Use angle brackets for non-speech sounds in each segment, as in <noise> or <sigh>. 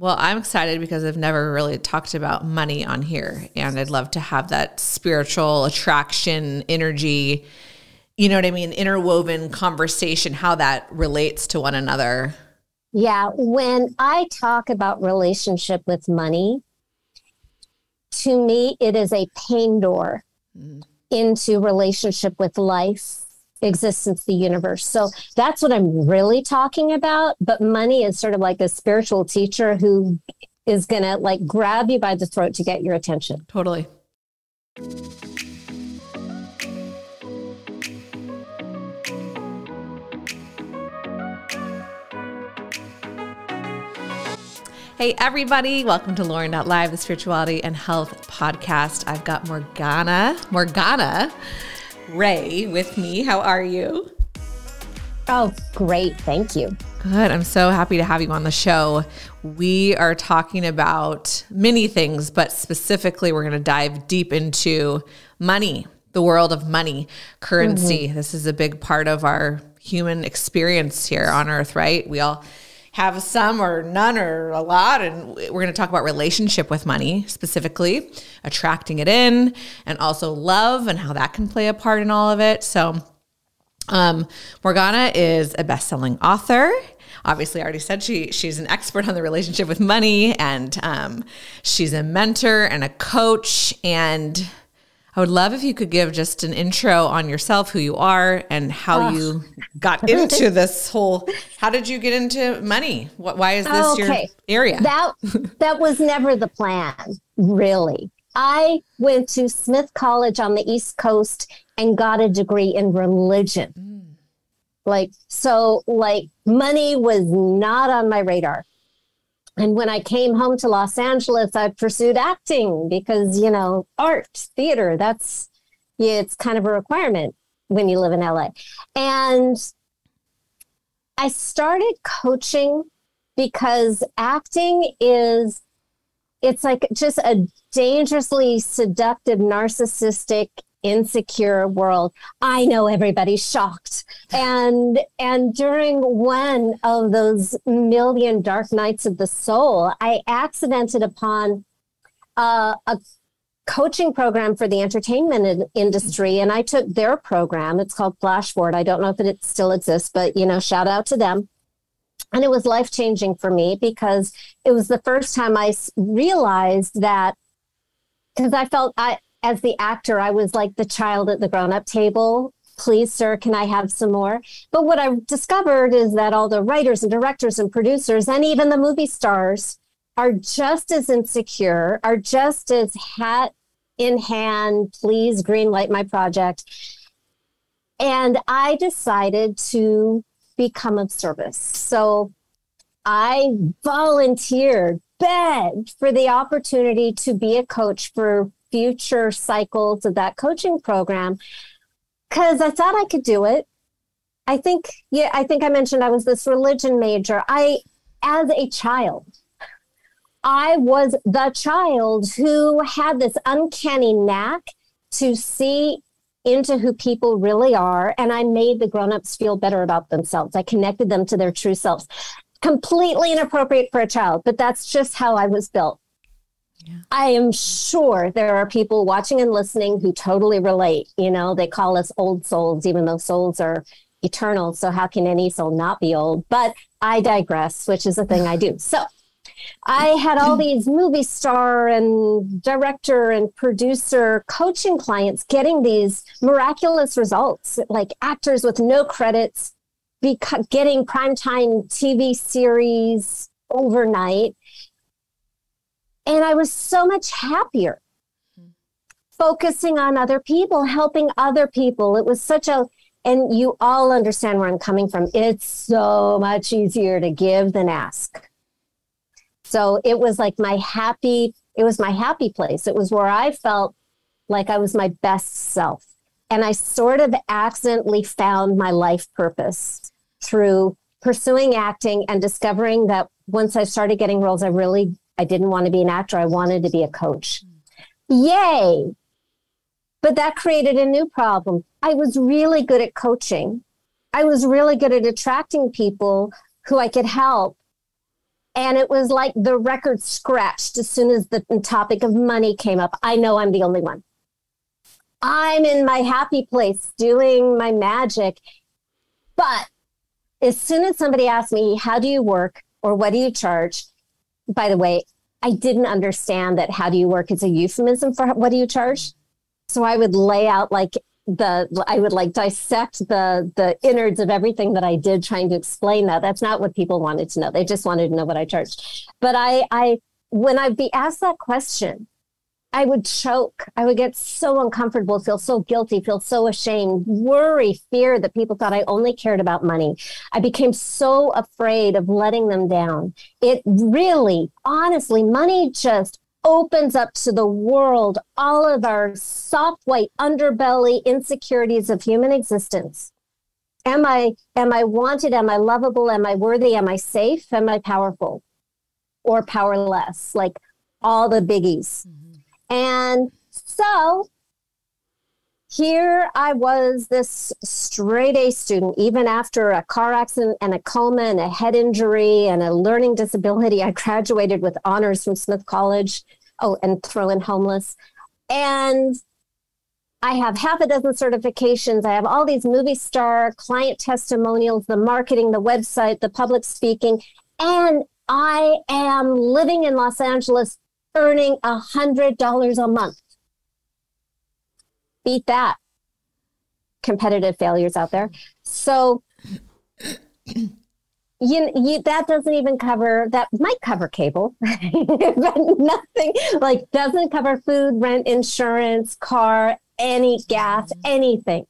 Well, I'm excited because I've never really talked about money on here. And I'd love to have that spiritual attraction, energy, you know what I mean, interwoven conversation, how that relates to one another. Yeah. When I talk about relationship with money, to me, it is a pain door mm. into relationship with life, existence, the universe. So that's what I'm really talking about. But money is sort of like a spiritual teacher who is going to like grab you by the throat to get your attention. Totally. Hey, everybody, welcome to Lauren Live, the spirituality and health podcast. I've got Morgana, Morgana Rae with me. How are you? Oh, great. Thank you. Good. I'm so happy to have you on the show. We are talking about many things, but specifically, we're going to dive deep into money, the world of money, currency. Mm-hmm. This is a big part of our human experience here on earth, right? We all have some or none or a lot. And we're going to talk about relationship with money specifically, attracting it in, and also love and how that can play a part in all of it. So, um, Morgana is a best selling author. Obviously, I already said she she's an expert on the relationship with money, and um, she's a mentor and a coach. And I would love if you could give just an intro on yourself, who you are, and how oh. you got <laughs> into this whole. How did you get into money? What, why is this okay. your area? That that was never the plan, really. I went to Smith College on the East Coast and got a degree in religion. Mm. Like so, like money was not on my radar. And when I came home to Los Angeles, I pursued acting because, you know, art, theater, that's, yeah, it's kind of a requirement when you live in LA. And I started coaching because acting is, it's like just a dangerously seductive, narcissistic insecure world. I know everybody's shocked. And and during one of those million dark nights of the soul i accidented upon uh, a coaching program for the entertainment industry and i took their program. It's called flashboard. I don't know if it still exists but you know shout out to them. And it was life changing for me because it was the first time i realized that because i felt i as the actor, I was like the child at the grown up table. Please, sir, can I have some more? But what I discovered is that all the writers and directors and producers and even the movie stars are just as insecure, are just as hat in hand, please green light my project. And I decided to become of service. So I volunteered, begged for the opportunity to be a coach for future cycles of that coaching program because I thought I could do it. I think, yeah, I think I mentioned I was this religion major. I, as a child, I was the child who had this uncanny knack to see into who people really are. And I made the grown-ups feel better about themselves. I connected them to their true selves. Completely inappropriate for a child, but that's just how I was built. I am sure there are people watching and listening who totally relate. You know, they call us old souls, even though souls are eternal. So, how can any soul not be old? But I digress, which is a thing I do. <laughs> So, I had all these movie star and director and producer coaching clients getting these miraculous results, like actors with no credits, getting primetime TV series overnight and I was so much happier mm-hmm. focusing on other people, helping other people. It was such a, and you all understand where I'm coming from. It's so much easier to give than ask. So it was like my happy, it was my happy place. It was where I felt like I was my best self. And I sort of accidentally found my life purpose through pursuing acting and discovering that once I started getting roles, I really I didn't want to be an actor. I wanted to be a coach. Hmm. Yay. But that created a new problem. I was really good at coaching. I was really good at attracting people who I could help. And it was like the record scratched as soon as the topic of money came up. I know I'm the only one. I'm in my happy place doing my magic. But as soon as somebody asked me, How do you work or what do you charge? By the way, I didn't understand that how do you work is a euphemism for what do you charge. So I would lay out like the I would like dissect the the innards of everything that I did trying to explain that. That's not what people wanted to know. They just wanted to know what I charged. But I I when I'd be asked that question, I would choke. I would get so uncomfortable, feel so guilty, feel so ashamed, worry, fear that people thought I only cared about money. I became so afraid of letting them down. It really, honestly, money just opens up to the world all of our soft white underbelly insecurities of human existence. Am I am I wanted? Am I lovable? Am I worthy? Am I safe? Am I powerful? Or powerless? Like all the biggies. Mm-hmm. And so here I was, this straight A student, even after a car accident and a coma and a head injury and a learning disability. I graduated with honors from Smith College. Oh, and throw in homeless. And I have half a dozen certifications. I have all these movie star client testimonials, the marketing, the website, the public speaking. And I am living in Los Angeles earning a hundred dollars a month beat that competitive failures out there. So you, you that doesn't even cover that might cover cable, <laughs> but nothing like doesn't cover food, rent, insurance, car, any gas, anything.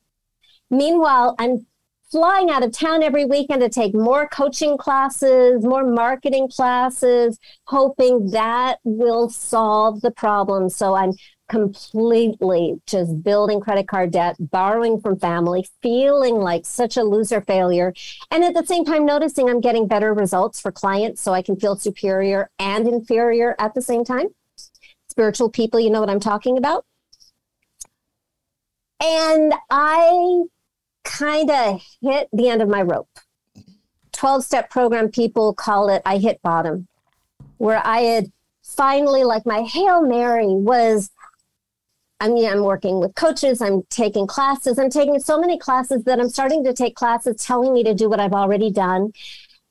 Meanwhile, I'm flying out of town every weekend to take more coaching classes, more marketing classes, hoping that will solve the problem. So I'm completely just building credit card debt, borrowing from family, feeling like such a loser failure. And at the same time, noticing I'm getting better results for clients so I can feel superior and inferior at the same time. Spiritual people, you know what I'm talking about. And I kind of hit the end of my rope. 12 step program people call it I hit bottom, where I had finally, like my Hail Mary was. I mean, I'm working with coaches, I'm taking classes, I'm taking so many classes that I'm starting to take classes telling me to do what I've already done.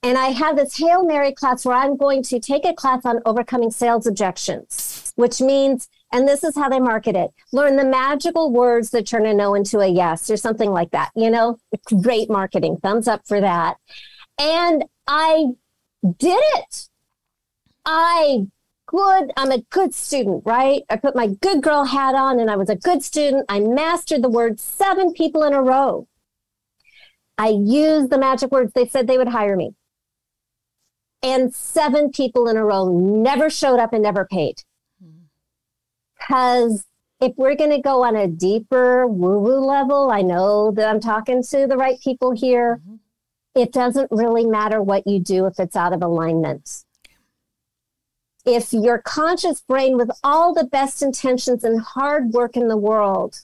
And I have this Hail Mary class where I'm going to take a class on overcoming sales objections, which means and this is how they market it. Learn the magical words that turn a no into a yes or something like that. You know, great marketing. Thumbs up for that. And I did it. I good, I'm a good student, right? I put my good girl hat on and I was a good student. I mastered the word seven people in a row. I used the magic words. They said they would hire me. And seven people in a row never showed up and never paid because if we're going to go on a deeper woo woo level, I know that I'm talking to the right people here. Mm-hmm. It doesn't really matter what you do if it's out of alignment. If your conscious brain, with all the best intentions and hard work in the world,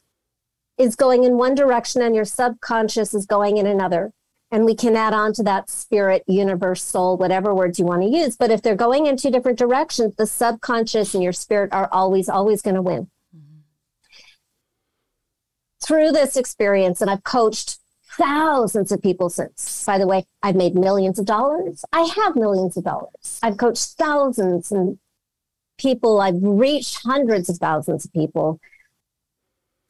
is going in one direction and your subconscious is going in another, and we can add on to that spirit, universe, soul, whatever words you want to use. But if they're going in two different directions, the subconscious and your spirit are always, always going to win. Mm-hmm. Through this experience, and I've coached thousands of people since. By the way, I've made millions of dollars. I have millions of dollars. I've coached thousands and people. I've reached hundreds of thousands of people.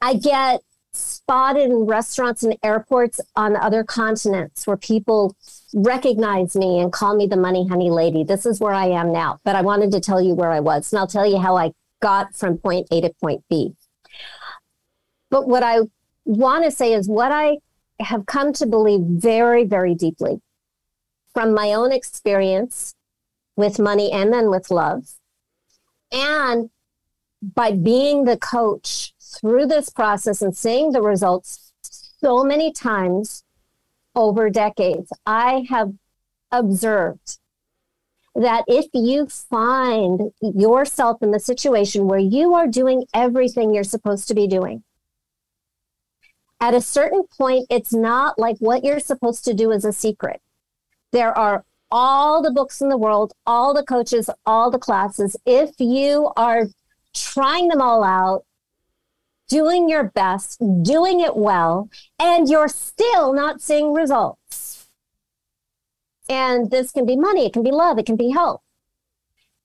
I get spotted in restaurants and airports on other continents where people recognize me and call me the money honey lady. This is where I am now. But I wanted to tell you where I was, and I'll tell you how I got from point A to point B. But what I want to say is what I have come to believe very, very deeply from my own experience with money and then with love. And by being the coach through this process and seeing the results so many times over decades, I have observed that if you find yourself in the situation where you are doing everything you're supposed to be doing, at a certain point, it's not like what you're supposed to do is a secret. There are all the books in the world, all the coaches, all the classes, if you are trying them all out, doing your best, doing it well, and you're still not seeing results. And this can be money, it can be love, it can be health.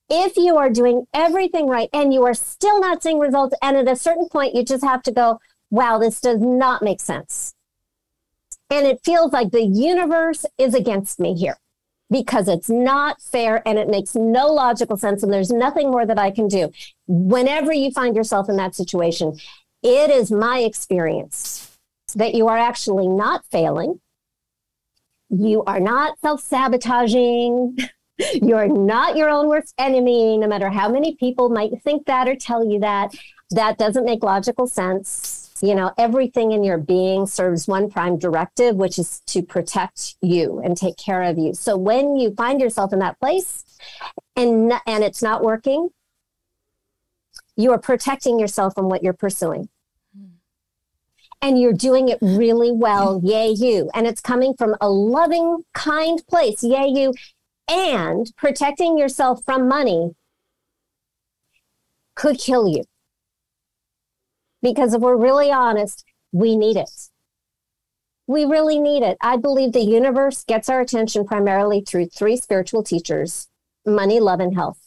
If you are doing everything right and you are still not seeing results, and at a certain point, you just have to go, wow, this does not make sense. And it feels like the universe is against me here because it's not fair and it makes no logical sense and there's nothing more that I can do. Whenever you find yourself in that situation, it is my experience that you are actually not failing. You are not self sabotaging. <laughs> You're not your own worst enemy, no matter how many people might think that or tell you that. That doesn't make logical sense you know, everything in your being serves one prime directive, which is to protect you and take care of you. So when you find yourself in that place and and it's not working, you are protecting yourself from what you're pursuing. And you're doing it really well. Yay, you. And it's coming from a loving, kind place. Yay, you. And protecting yourself from money could kill you because if we're really honest, we need it. We really need it. I believe the universe gets our attention primarily through three spiritual teachers money, love, and health.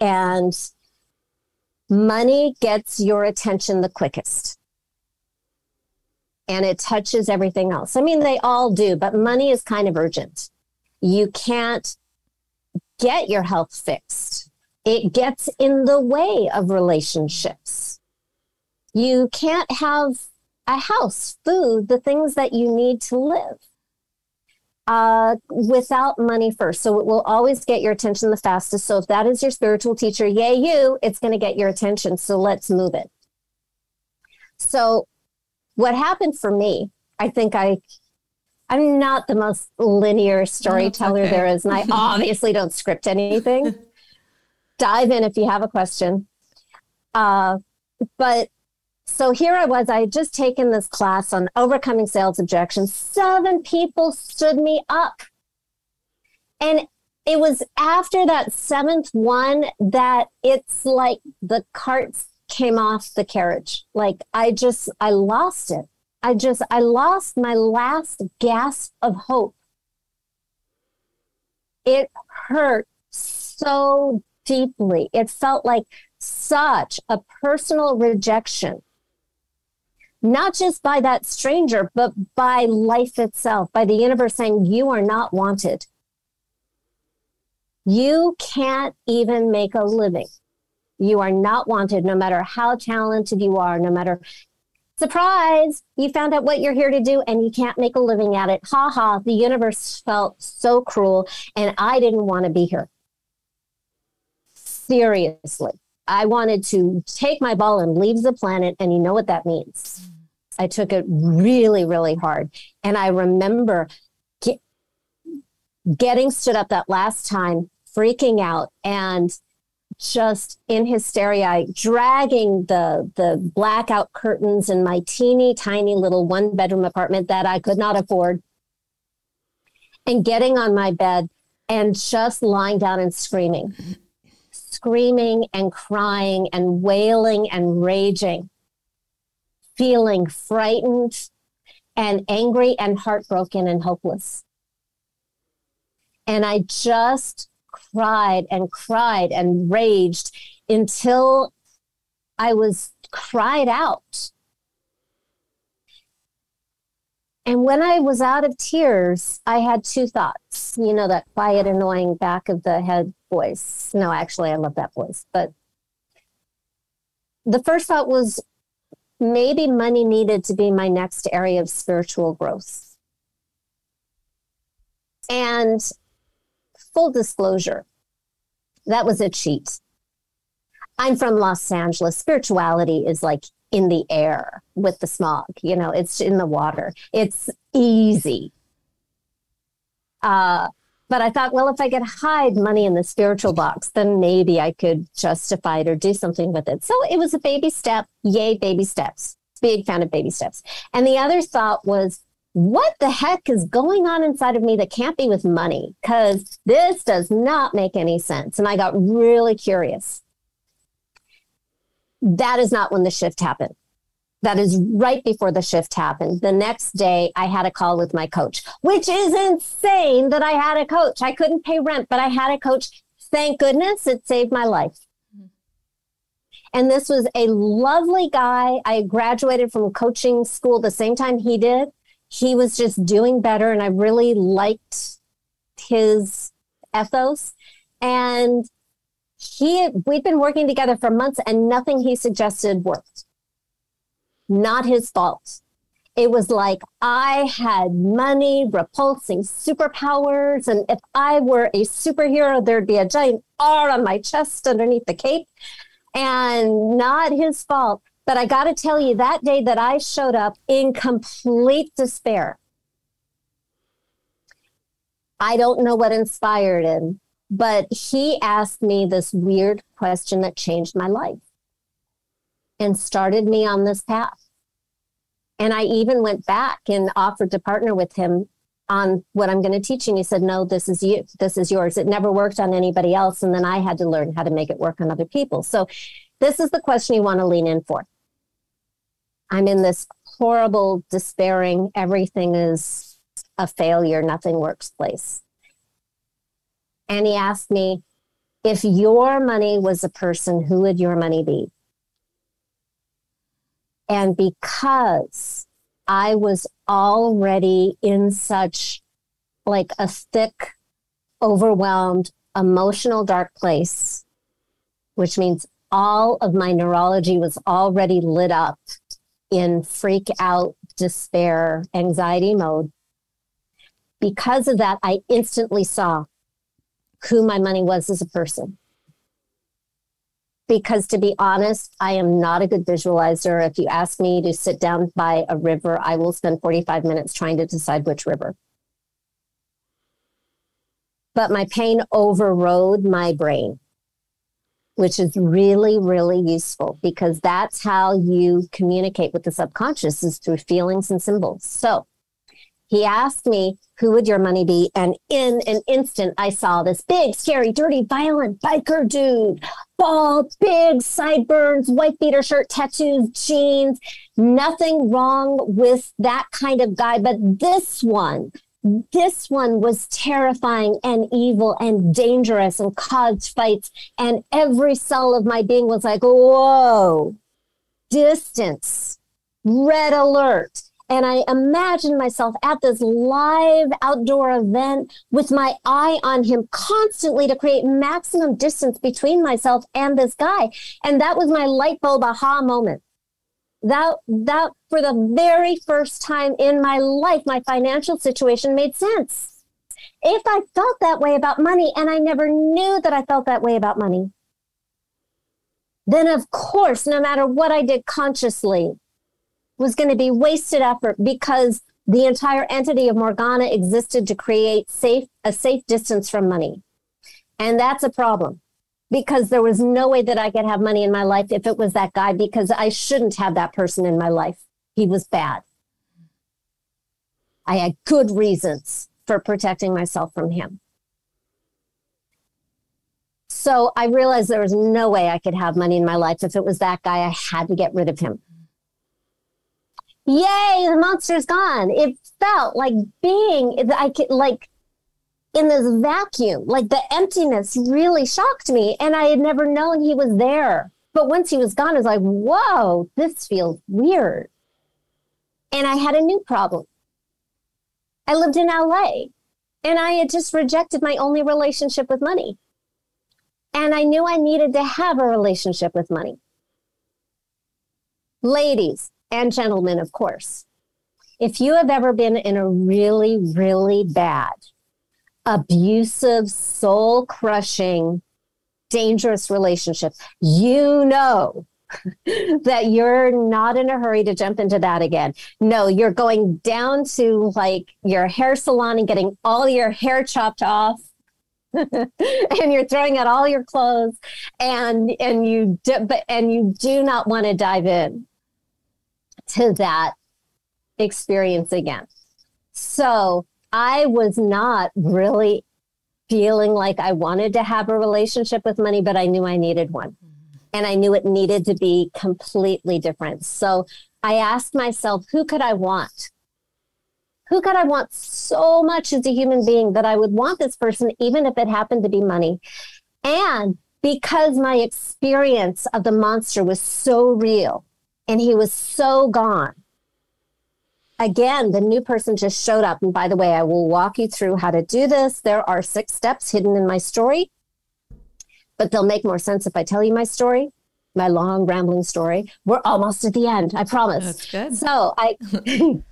And money gets your attention the quickest. And it touches everything else. I mean, they all do, but money is kind of urgent. You can't get your health fixed, it gets in the way of relationships you can't have a house, food, the things that you need to live uh, without money first. So it will always get your attention the fastest. So if that is your spiritual teacher, yay, you, it's going to get your attention. So let's move it. So what happened for me, I think I I'm not the most linear storyteller okay. there is, and I <laughs> obviously don't script anything. Dive in if you have a question. Uh, but so here I was, I had just taken this class on overcoming sales objections. Seven people stood me up. And it was after that seventh one that it's like the carts came off the carriage. Like I just, I lost it. I just, I lost my last gasp of hope. It hurt so deeply. It felt like such a personal rejection not just by that stranger, but by life itself, by the universe saying, You are not wanted. You can't even make a living. You are not wanted, no matter how talented you are, no matter surprise, you found out what you're here to do and you can't make a living at it. Ha ha, the universe felt so cruel and I didn't want to be here. Seriously. I wanted to take my ball and leave the planet, and you know what that means. I took it really, really hard. And I remember get, getting stood up that last time, freaking out, and just in hysteria, dragging the the blackout curtains in my teeny tiny little one bedroom apartment that I could not afford, and getting on my bed and just lying down and screaming screaming and crying and wailing and raging, feeling frightened and angry and heartbroken and hopeless. And I just cried and cried and raged until I was cried out. And when I was out of tears, I had two thoughts. You know, that quiet, annoying back of the head voice. No, actually, I love that voice. But the first thought was maybe money needed to be my next area of spiritual growth. And full disclosure, that was a cheat. I'm from Los Angeles. Spirituality is like in the air with the smog, you know, it's in the water. It's easy. Uh, but I thought, well, if I could hide money in the spiritual box, then maybe I could justify it or do something with it. So it was a baby step. Yay, baby steps. Big fan of baby steps. And the other thought was, what the heck is going on inside of me that can't be with money? Because this does not make any sense. And I got really curious. That is not when the shift happened. That is right before the shift happened. The next day, I had a call with my coach, which is insane that I had a coach. I couldn't pay rent, but I had a coach. Thank goodness it saved my life. Mm-hmm. And this was a lovely guy. I graduated from coaching school the same time he did. He was just doing better, and I really liked his ethos. And he, we'd been working together for months, and nothing he suggested worked. Not his fault. It was like I had money, repulsing superpowers. And if I were a superhero, there'd be a giant R on my chest underneath the cape and not his fault. But I got to tell you, that day that I showed up in complete despair, I don't know what inspired him, but he asked me this weird question that changed my life and started me on this path. And I even went back and offered to partner with him on what I'm going to teach. And he said, No, this is you. This is yours. It never worked on anybody else. And then I had to learn how to make it work on other people. So this is the question you want to lean in for. I'm in this horrible, despairing, everything is a failure, nothing works place. And he asked me, if your money was a person, who would your money be? And because I was already in such like a thick, overwhelmed, emotional dark place, which means all of my neurology was already lit up in freak out, despair, anxiety mode. Because of that, I instantly saw who my money was as a person because to be honest, I am not a good visualizer. If you ask me to sit down by a river, I will spend 45 minutes trying to decide which river. But my pain overrode my brain, which is really, really useful because that's how you communicate with the subconscious is through feelings and symbols. So he asked me, Who would your money be? And in an instant, I saw this big, scary, dirty, violent biker dude, bald, big sideburns, white beater shirt, tattoos, jeans. Nothing wrong with that kind of guy. But this one, this one was terrifying and evil and dangerous and caused fights. And every cell of my being was like, Whoa, distance, red alert and I imagined myself at this live outdoor event with my eye on him constantly to create maximum distance between myself and this guy. And that was my light bulb aha moment. That, that for the very first time in my life, my financial situation made sense. If I felt that way about money and I never knew that I felt that way about money, then of course, no matter what I did consciously, was going to be wasted effort because the entire entity of Morgana existed to create safe a safe distance from money. And that's a problem because there was no way that I could have money in my life if it was that guy because I shouldn't have that person in my life. He was bad. I had good reasons for protecting myself from him. So I realized there was no way I could have money in my life if it was that guy. I had to get rid of him yay, the monster's gone. It felt like being I could like in this vacuum, like the emptiness really shocked me. And I had never known he was there. But once he was gone, I was like, whoa, this feels weird. And I had a new problem. I lived in LA and I had just rejected my only relationship with money. And I knew I needed to have a relationship with money. Ladies, and gentlemen, of course. If you have ever been in a really, really bad, abusive, soul crushing, dangerous relationship, you know <laughs> that you're not in a hurry to jump into that again. No, you're going down to like your hair salon and getting all your hair chopped off. <laughs> and you're throwing out all your clothes and and you do, but and you do not want to dive in to that experience again. So I was not really feeling like I wanted to have a relationship with money, but I knew I needed one. Mm-hmm. And I knew it needed to be completely different. So I asked myself, who could I want? Who could I want so much as a human being that I would want this person, even if it happened to be money? And because my experience of the monster was so real and he was so gone, again, the new person just showed up. And by the way, I will walk you through how to do this. There are six steps hidden in my story, but they'll make more sense if I tell you my story, my long rambling story. We're almost at the end, I promise. That's good. So I <laughs>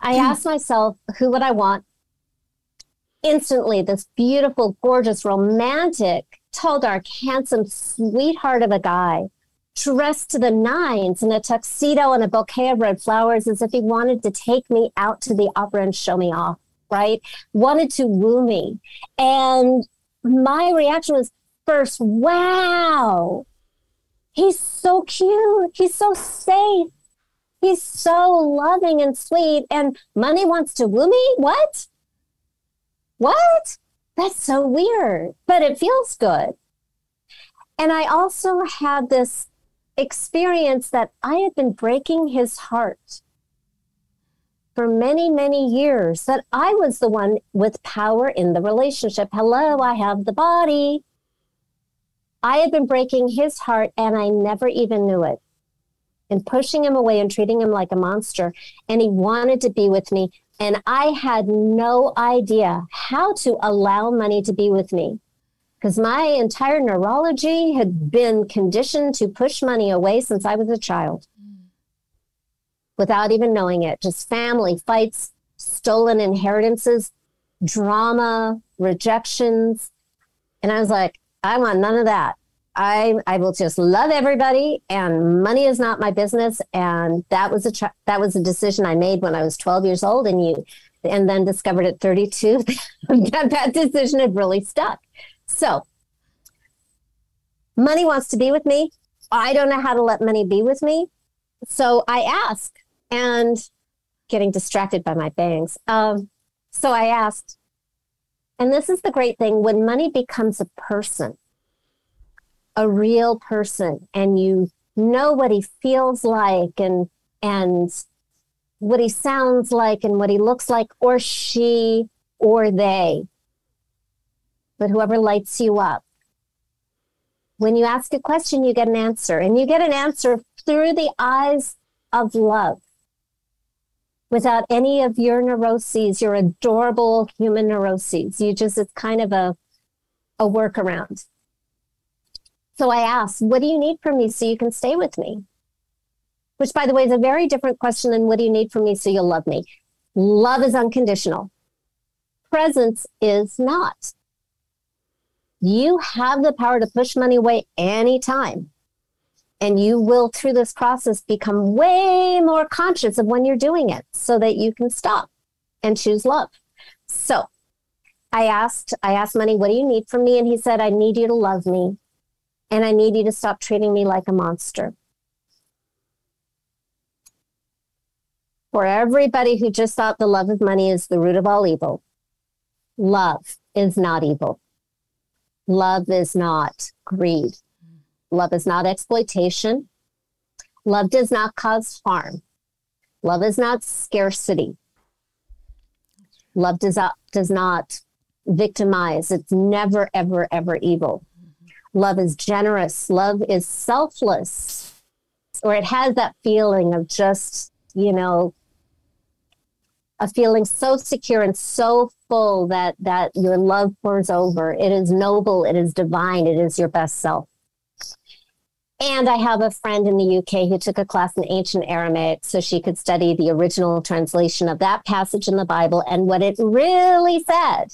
I <laughs> asked myself, who would I want? Instantly, this beautiful, gorgeous, romantic, tall, dark, handsome sweetheart of a guy dressed to the nines in a tuxedo and a bouquet of red flowers as if he wanted to take me out to the opera and show me off, right? Wanted to woo me. And my reaction was first, wow, he's so cute. He's so safe. He's so loving and sweet. And money wants to woo me? What? What? That's so weird, but it feels good. And I also had this experience that I had been breaking his heart for many, many years, that I was the one with power in the relationship. Hello, I have the body. I had been breaking his heart and I never even knew it and pushing him away and treating him like a monster. And he wanted to be with me. And I had no idea how to allow money to be with me because my entire neurology had been conditioned to push money away since I was a child mm. without even knowing it. Just family fights, stolen inheritances, drama, rejections. And I was like, I want none of that. I, I will just love everybody and money is not my business. And that was a, tr- that was a decision I made when I was 12 years old and you, and then discovered at 32 <laughs> that that decision had really stuck. So money wants to be with me. I don't know how to let money be with me. So I ask and getting distracted by my bangs. Um, so I asked, and this is the great thing when money becomes a person, a real person, and you know what he feels like and and what he sounds like and what he looks like, or she or they but whoever lights you up. When you ask a question, you get an answer, and you get an answer through the eyes of love without any of your neuroses, your adorable human neuroses. You just, it's kind of a, a workaround. So I asked, What do you need from me so you can stay with me? Which, by the way, is a very different question than what do you need from me so you'll love me? Love is unconditional, presence is not. You have the power to push money away anytime. And you will, through this process, become way more conscious of when you're doing it so that you can stop and choose love. So I asked, I asked Money, what do you need from me? And he said, I need you to love me and I need you to stop treating me like a monster. For everybody who just thought the love of money is the root of all evil, love is not evil. Love is not greed. Love is not exploitation. Love does not cause harm. Love is not scarcity. Love does not, does not victimize. It's never, ever, ever evil. Love is generous. Love is selfless. Or it has that feeling of just, you know, a feeling so secure and so full that that your love pours over. It is noble, it is divine, it is your best self. And I have a friend in the UK who took a class in ancient Aramaic so she could study the original translation of that passage in the Bible and what it really said.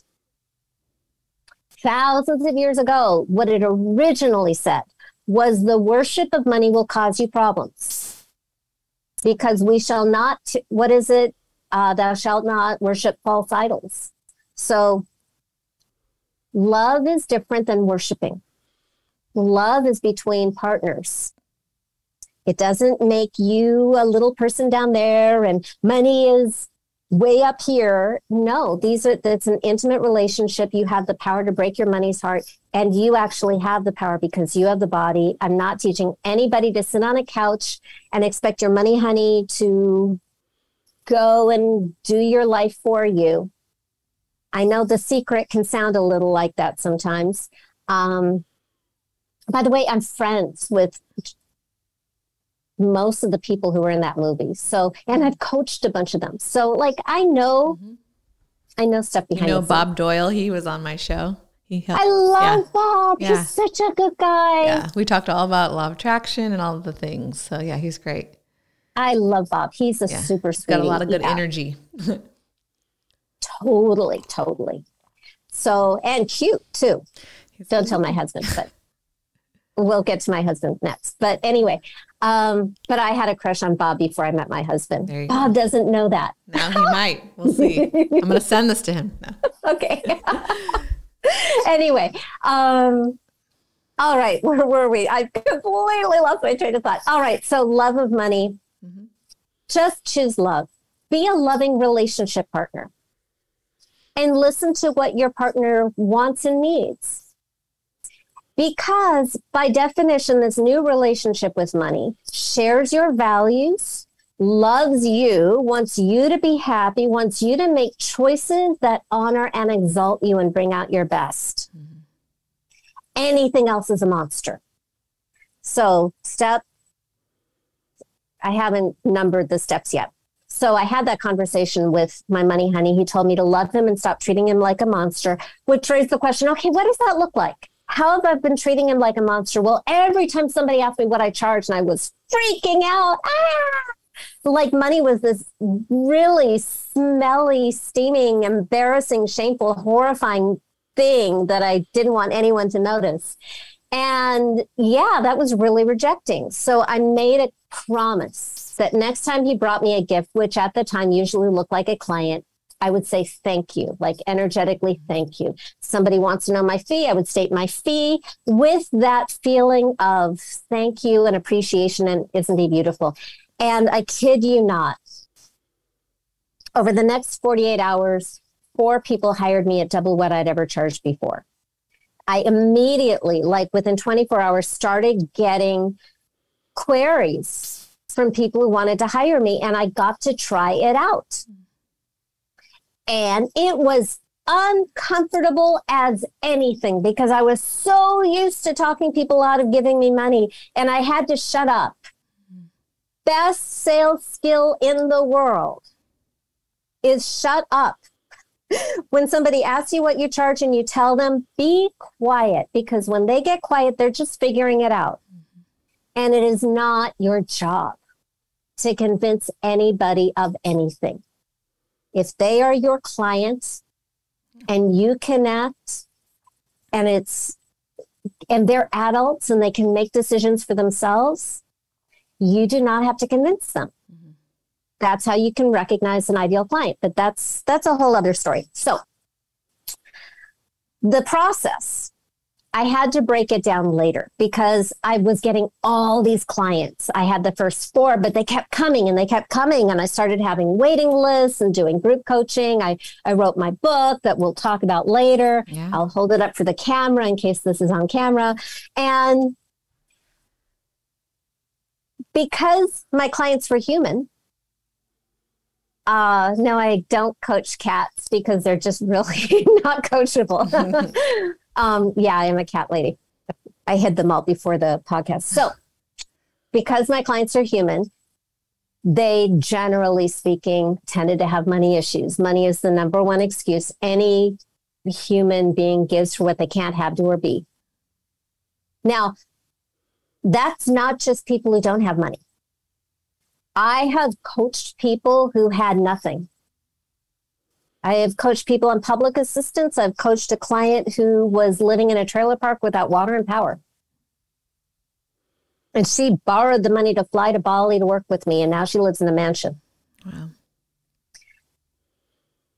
Thousands of years ago, what it originally said was the worship of money will cause you problems. Because we shall not, what is it? Uh, thou shalt not worship false idols. So love is different than worshiping. Love is between partners. It doesn't make you a little person down there and money is way up here. No, these are that's an intimate relationship. You have the power to break your money's heart, and you actually have the power because you have the body. I'm not teaching anybody to sit on a couch and expect your money honey to go and do your life for you. I know the secret can sound a little like that sometimes. Um, by the way, I'm friends with most of the people who were in that movie. So, and I've coached a bunch of them. So, like, I know, mm-hmm. I know stuff behind. You know, Bob Doyle. He was on my show. He helped. I love yeah. Bob. Yeah. He's such a good guy. Yeah, we talked all about law of attraction and all of the things. So, yeah, he's great. I love Bob. He's a yeah. super sweet. Got a lot of good yeah. energy. totally, totally. So, and cute too. He's Don't tell my husband, but we'll get to my husband next. But anyway, um, but I had a crush on Bob before I met my husband. Bob go. doesn't know that. Now he might. We'll see. I'm going to send this to him. No. <laughs> Okay. <laughs> anyway, um, all right. <laughs> Where were we? I completely lost my train of thought. All right. So, love of money. Mm-hmm. Just choose love. Be a loving relationship partner and listen to what your partner wants and needs because, by definition, this new relationship with money shares your values, loves you, wants you to be happy, wants you to make choices that honor and exalt you and bring out your best. Mm-hmm. Anything else is a monster. So, step, I haven't numbered the steps yet. So I had that conversation with my money honey. He told me to love him and stop treating him like a monster, which raised the question okay, what does that look like? how have I been treating him like a monster? Well, every time somebody asked me what I charged, and I was freaking out. Ah! Like money was this really smelly, steaming, embarrassing, shameful, horrifying thing that I didn't want anyone to notice. And yeah, that was really rejecting. So I made a promise that next time he brought me a gift, which at the time usually looked like a client, I would say thank you, like energetically thank you. Somebody wants to know my fee, I would state my fee with that feeling of thank you and appreciation. And isn't he beautiful? And I kid you not, over the next 48 hours, four people hired me at double what I'd ever charged before. I immediately, like within 24 hours, started getting queries from people who wanted to hire me, and I got to try it out. And it was uncomfortable as anything because I was so used to talking people out of giving me money and I had to shut up. Best sales skill in the world is shut up. <laughs> when somebody asks you what you charge and you tell them, be quiet because when they get quiet, they're just figuring it out. And it is not your job to convince anybody of anything. If they are your clients and you connect and it's and they're adults and they can make decisions for themselves you do not have to convince them. Mm-hmm. that's how you can recognize an ideal client but that's that's a whole other story. So the process I had to break it down later because I was getting all these clients. I had the first four, but they kept coming and they kept coming. And I started having waiting lists and doing group coaching. I, I wrote my book that we'll talk about later. Yeah. I'll hold it up for the camera in case this is on camera. And because my clients were human, uh, no, I don't coach cats because they're just really <laughs> not coachable. <laughs> Um, yeah, I am a cat lady. I hid them all before the podcast. So, because my clients are human, they generally speaking tended to have money issues. Money is the number one excuse any human being gives for what they can't have, do, or be. Now, that's not just people who don't have money. I have coached people who had nothing. I have coached people on public assistance. I've coached a client who was living in a trailer park without water and power. And she borrowed the money to fly to Bali to work with me, and now she lives in a mansion. Wow.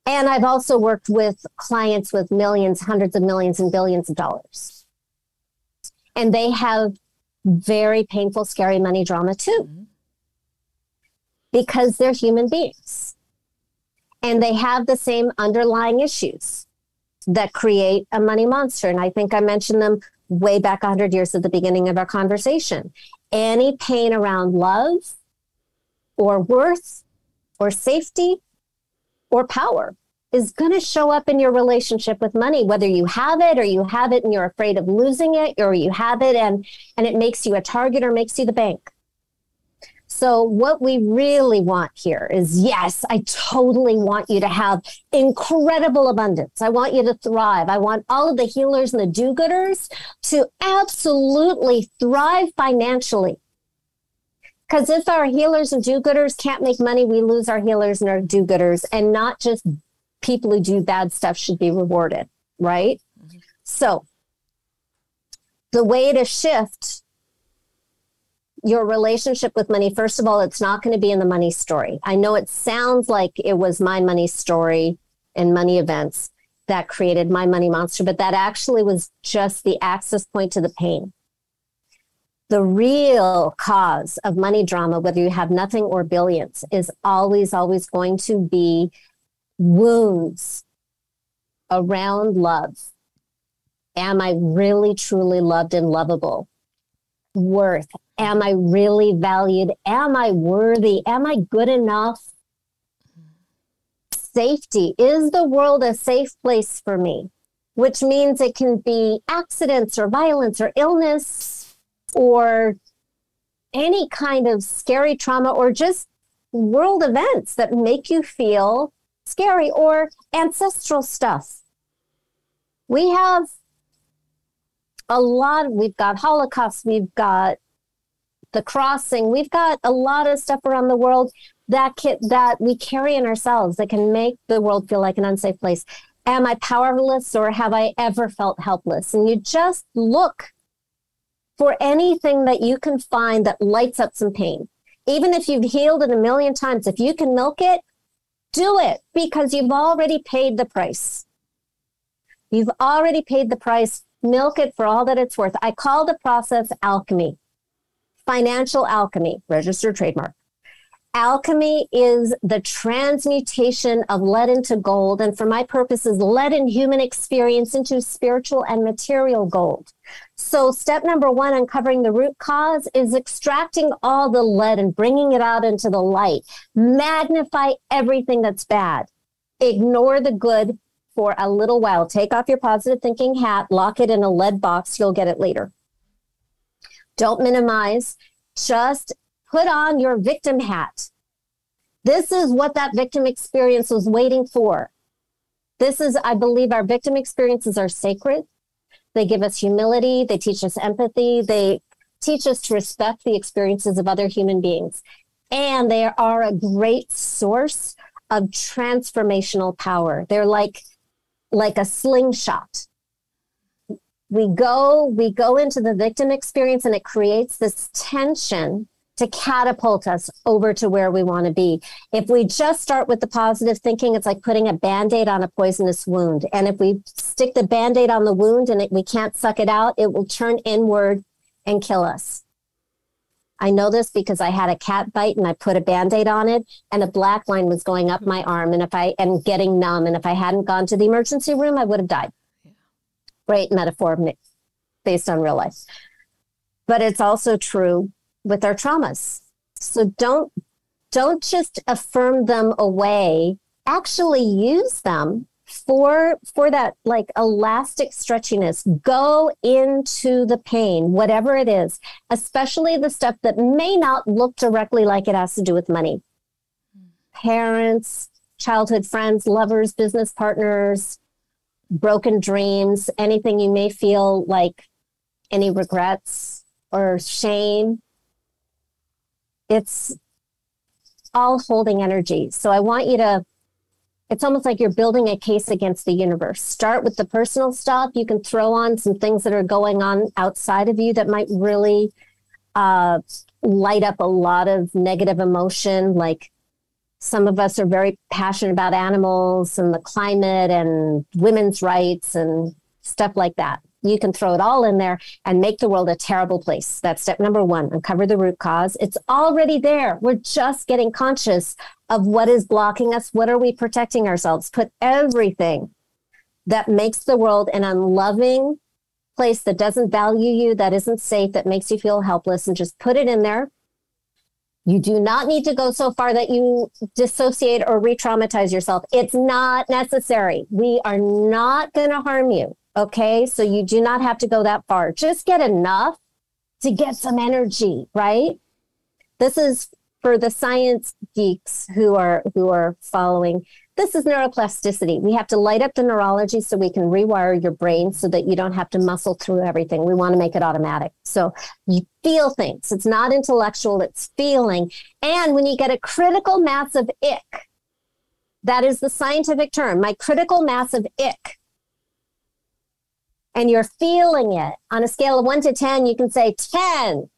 And I've also worked with clients with millions, hundreds of millions, and billions of dollars. And they have very painful, scary money drama too, mm-hmm. because they're human beings and they have the same underlying issues that create a money monster. And I think I mentioned them way back 100 years at the beginning of our conversation. Any pain around love or worth or safety or power is going to show up in your relationship with money whether you have it or you have it and you're afraid of losing it or you have it and and it makes you a target or makes you the bank so what we really want here is yes i totally want you to have incredible abundance i want you to thrive i want all of the healers and the do-gooders to absolutely thrive financially because if our healers and do-gooders can't make money, we lose our healers and our do-gooders, and not just people who do bad stuff should be rewarded, right? Mm-hmm. So, the way to shift your relationship with money, first of all, it's not going to be in the money story. I know it sounds like it was my money story and money events that created my money monster, but that actually was just the access point to the pain. The real cause of money drama, whether you have nothing or billions, is always, always going to be wounds around love. Am I really, truly loved and lovable? Worth. Am I really valued? Am I worthy? Am I good enough? Safety. Is the world a safe place for me? Which means it can be accidents or violence or illness or any kind of scary trauma or just world events that make you feel scary or ancestral stuff. We have a lot, we've got Holocaust, we've got the crossing, we've got a lot of stuff around the world that can, that we carry in ourselves that can make the world feel like an unsafe place. Am I powerless or have I ever felt helpless? And you just look for anything that you can find that lights up some pain. Even if you've healed it a million times, if you can milk it, do it because you've already paid the price. You've already paid the price. Milk it for all that it's worth. I call the process alchemy, financial alchemy, registered trademark. Alchemy is the transmutation of lead into gold, and for my purposes, lead in human experience into spiritual and material gold. So, step number one, uncovering the root cause, is extracting all the lead and bringing it out into the light. Magnify everything that's bad. Ignore the good for a little while. Take off your positive thinking hat, lock it in a lead box. You'll get it later. Don't minimize. Just put on your victim hat. This is what that victim experience was waiting for. This is, I believe, our victim experiences are sacred. They give us humility. They teach us empathy. They teach us to respect the experiences of other human beings. And they are a great source of transformational power. They're like, like a slingshot we go we go into the victim experience and it creates this tension to catapult us over to where we want to be. If we just start with the positive thinking, it's like putting a band aid on a poisonous wound. And if we stick the band aid on the wound and it, we can't suck it out, it will turn inward and kill us. I know this because I had a cat bite and I put a band aid on it and a black line was going up my arm. And if I am getting numb, and if I hadn't gone to the emergency room, I would have died. Great metaphor based on real life. But it's also true with our traumas. So don't don't just affirm them away. Actually use them for for that like elastic stretchiness go into the pain whatever it is especially the stuff that may not look directly like it has to do with money hmm. parents childhood friends lovers business partners broken dreams anything you may feel like any regrets or shame it's all holding energy. So I want you to, it's almost like you're building a case against the universe. Start with the personal stuff. You can throw on some things that are going on outside of you that might really uh, light up a lot of negative emotion. Like some of us are very passionate about animals and the climate and women's rights and stuff like that. you can throw it all in there and make the world a terrible place. That's step number one uncover the root cause. It's already there. We're just getting conscious of what is blocking us. What are we protecting ourselves? Put everything that makes the world an unloving place that doesn't value you, that isn't safe, that makes you feel helpless, and just put it in there. You do not need to go so far that you dissociate or re traumatize yourself. It's not necessary. We are not going to harm you. Okay. So you do not have to go that far. Just get enough to get some energy, right? This is for the science geeks who are who are following this is neuroplasticity. We have to light up the neurology so we can rewire your brain so that you don't have to muscle through everything. We want to make it automatic. So you feel things. It's not intellectual, it's feeling. And when you get a critical mass of ick, that is the scientific term, my critical mass of ick, and you're feeling it on a scale of one to 10, you can say 10.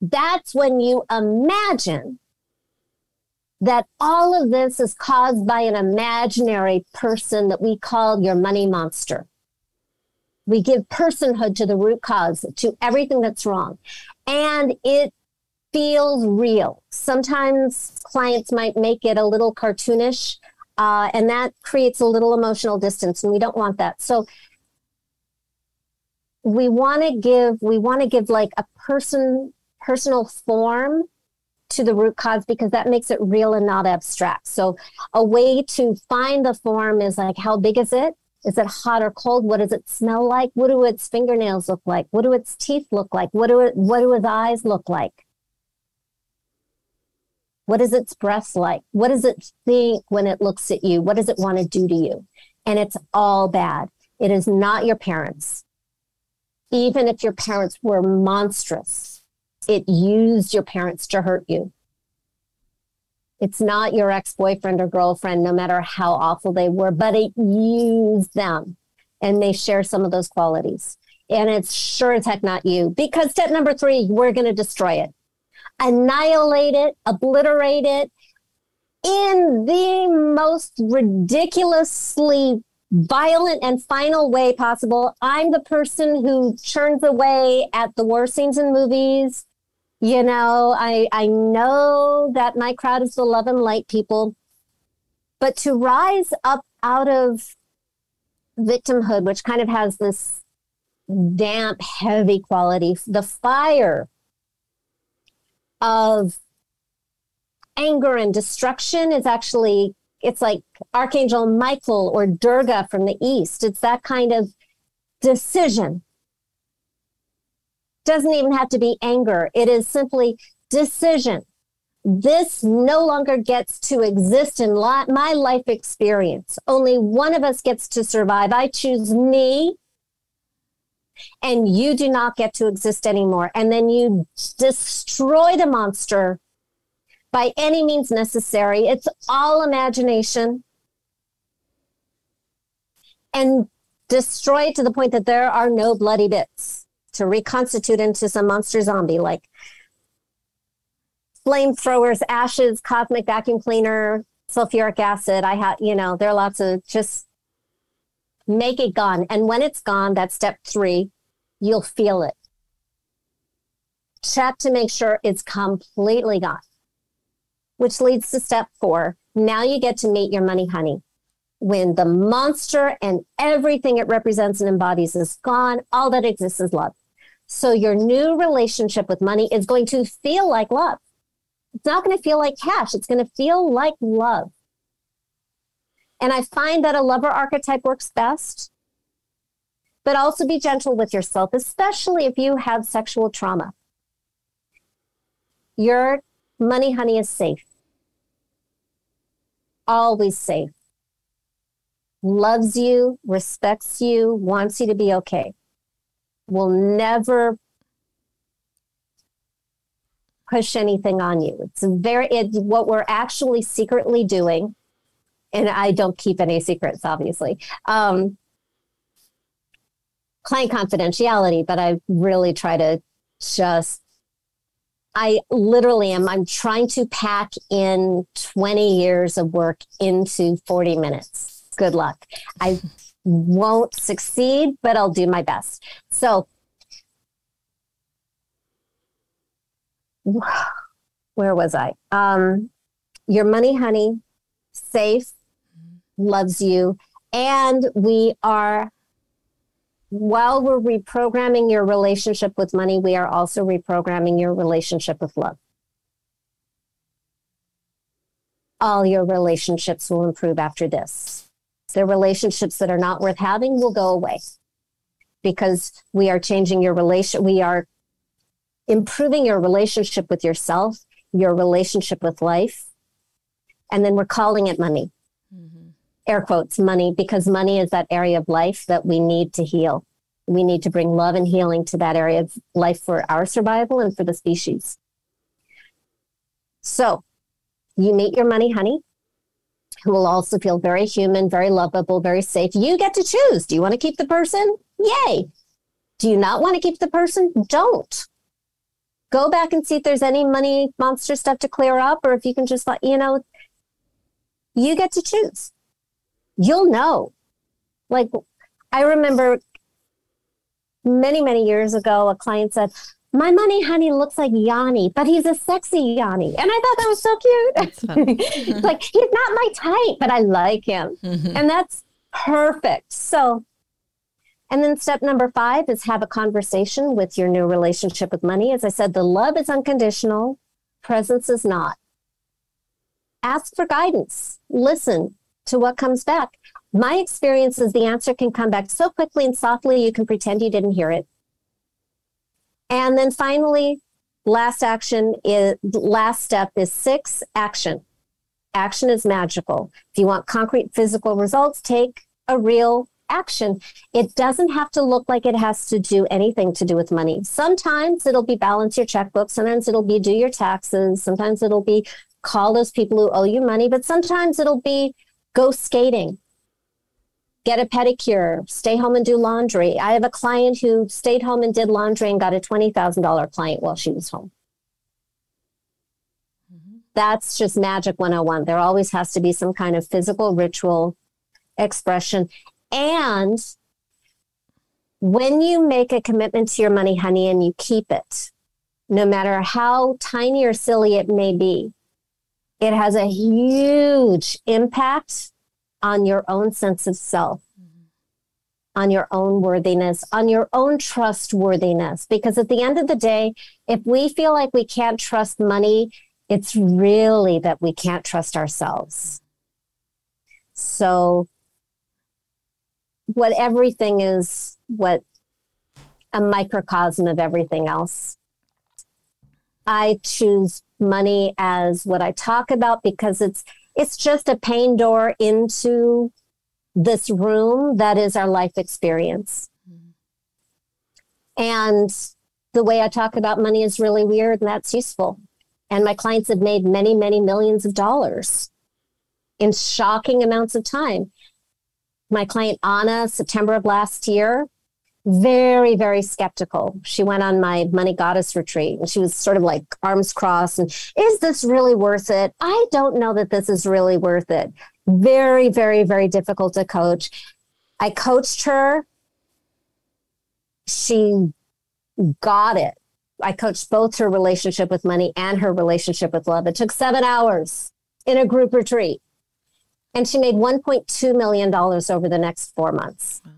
That's when you imagine that all of this is caused by an imaginary person that we call your money monster. We give personhood to the root cause, to everything that's wrong. And it feels real. Sometimes clients might make it a little cartoonish, uh, and that creates a little emotional distance, and we don't want that. So we want to give we want to give like a person personal form to the root cause because that makes it real and not abstract. So a way to find the form is like, how big is it? Is it hot or cold? What does it smell like? What do its fingernails look like? What do its teeth look like? What do it, what do its eyes look like? What is its breath like? What does it think when it looks at you? What does it want to do to you? And it's all bad. It is not your parents. Even if your parents were monstrous, it used your parents to hurt you. It's not your ex boyfriend or girlfriend, no matter how awful they were, but it used them and they share some of those qualities. And it's sure as heck not you because step number three, we're going to destroy it, annihilate it, obliterate it in the most ridiculously violent and final way possible. I'm the person who churns away at the war scenes in movies you know, I, I know that my crowd is the love and light people, but to rise up out of victimhood, which kind of has this damp, heavy quality, the fire of anger and destruction is actually it's like archangel michael or durga from the east. It's that kind of decision doesn't even have to be anger. It is simply decision. This no longer gets to exist in my life experience. Only one of us gets to survive. I choose me, and you do not get to exist anymore. And then you destroy the monster by any means necessary. It's all imagination. And destroy it to the point that there are no bloody bits to reconstitute into some monster zombie like flamethrowers, ashes, cosmic vacuum cleaner, sulfuric acid. I have, you know, there are lots of just make it gone. And when it's gone, that's step three, you'll feel it. Check to make sure it's completely gone, which leads to step four. Now you get to meet your money honey. When the monster and everything it represents and embodies is gone, all that exists is love. So your new relationship with money is going to feel like love. It's not going to feel like cash. It's going to feel like love. And I find that a lover archetype works best. But also be gentle with yourself, especially if you have sexual trauma. Your money honey is safe. Always safe. Loves you, respects you, wants you to be okay will never push anything on you. It's very it's what we're actually secretly doing, and I don't keep any secrets, obviously. Um, client confidentiality, but I really try to just I literally am I'm trying to pack in 20 years of work into 40 minutes. Good luck. I won't succeed, but I'll do my best. So, where was I? Um, your money, honey, safe, loves you. And we are, while we're reprogramming your relationship with money, we are also reprogramming your relationship with love. All your relationships will improve after this. The relationships that are not worth having will go away because we are changing your relation. We are improving your relationship with yourself, your relationship with life, and then we're calling it money. Mm-hmm. Air quotes, money, because money is that area of life that we need to heal. We need to bring love and healing to that area of life for our survival and for the species. So you meet your money honey, who will also feel very human, very lovable, very safe. You get to choose. Do you want to keep the person? Yay. Do you not want to keep the person? Don't. Go back and see if there's any money monster stuff to clear up, or if you can just let, you know, you get to choose. You'll know. Like, I remember many, many years ago, a client said, my money honey looks like Yanni, but he's a sexy Yanni. And I thought that was so cute. <laughs> like, he's not my type, but I like him. Mm-hmm. And that's perfect. So, and then step number five is have a conversation with your new relationship with money. As I said, the love is unconditional, presence is not ask for guidance, listen to what comes back. My experience is the answer can come back so quickly and softly you can pretend you didn't hear it. And then finally, last action is last step is six action. Action is magical. If you want concrete physical results, take a real action. It doesn't have to look like it has to do anything to do with money. Sometimes it'll be balance your checkbook. Sometimes it'll be do your taxes. Sometimes it'll be call those people who owe you money, but sometimes it'll be go skating, get a pedicure, stay home and do laundry. I have a client who stayed home and did laundry and got a $20,000 client while she was home. Mm-hmm. That's just magic 101. There always has to be some kind of physical ritual expression. And when you make a commitment to your money, honey, and you keep it, no matter how tiny or silly it may be, it has a huge impact on your own sense of self, mm-hmm. on your own worthiness, on your own trustworthiness. Because at the end of the day, if we feel like we can't trust money, it's really that we can't trust ourselves. So, what everything is, what a microcosm of everything else. I choose money as what I talk about because it's it's just a pane door into this room that is our life experience. Mm-hmm. And the way I talk about money is really weird and that's useful. And my clients have made many, many millions of dollars in shocking amounts of time. My client Anna, September of last year, very, very skeptical. She went on my money goddess retreat and she was sort of like arms crossed and is this really worth it? I don't know that this is really worth it. Very, very, very difficult to coach. I coached her. She got it. I coached both her relationship with money and her relationship with love. It took seven hours in a group retreat. And she made $1.2 million over the next four months. Wow.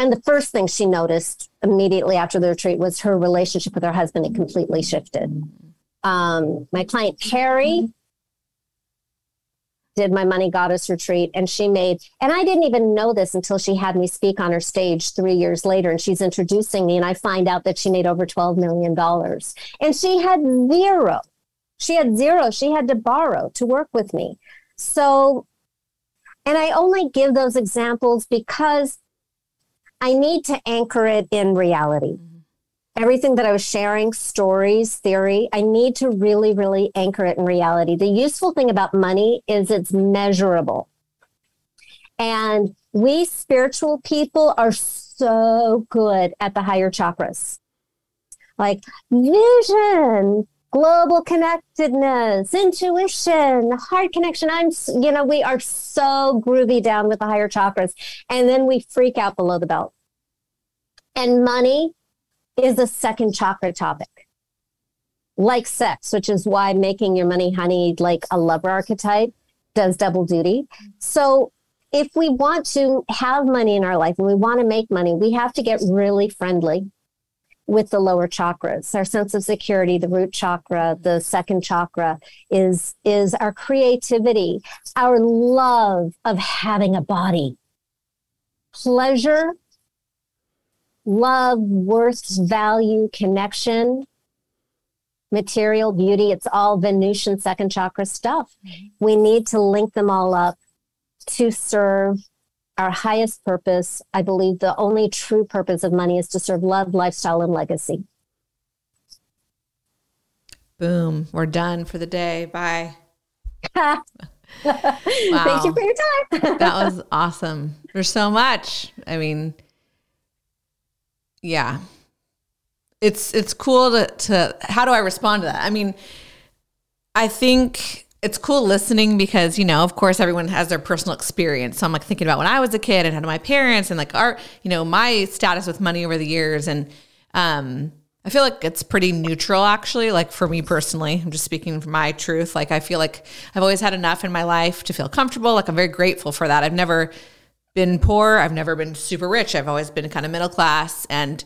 And the first thing she noticed immediately after the retreat was her relationship with her husband had completely shifted. Um, my client Carrie did my money goddess retreat and she made and i didn't even know this until she had me speak on her stage three years later and she's introducing me and i find out that she made over 12 million dollars and she had zero she had zero she had to borrow to work with me so and i only give those examples because I need to anchor it in reality. Mm-hmm. Everything that I was sharing, stories, theory, I need to really, really anchor it in reality. The useful thing about money is it's measurable. And we spiritual people are so good at the higher chakras. Like vision, global connectedness, intuition, heart connection. I'm, you know, we are so groovy down with the higher chakras. And then we freak out below the belt. And money is a second chakra topic. Like sex, which is why making your money honey like a lover archetype does double duty. So if we want to have money in our life and we want to make money, we have to get really friendly with the lower chakras. Our sense of security, the root chakra, the second chakra is is our creativity, our love of having a body. Pleasure, love, worth, value, connection, material, beauty, it's all Venusian second chakra stuff. Mm-hmm. We need to link them all up to serve our highest purpose, I believe the only true purpose of money is to serve love, lifestyle, and legacy. Boom. We're done for the day. Bye. wow. <laughs> Thank you for your time. <laughs> that was awesome. There's so much. I mean, yeah. It's it's cool to to how do I respond to that? I mean, I think it's cool listening because you know of course everyone has their personal experience. So i'm like thinking about when i was a kid and how my parents and like our you know my status with money over the years. And um i feel like it's pretty neutral actually like for me personally i'm just speaking from my truth. Like i feel like i've always had enough in my life to feel comfortable. Like i'm very grateful for that. I've never been poor. I've never been super rich. I've always been kind of middle class. And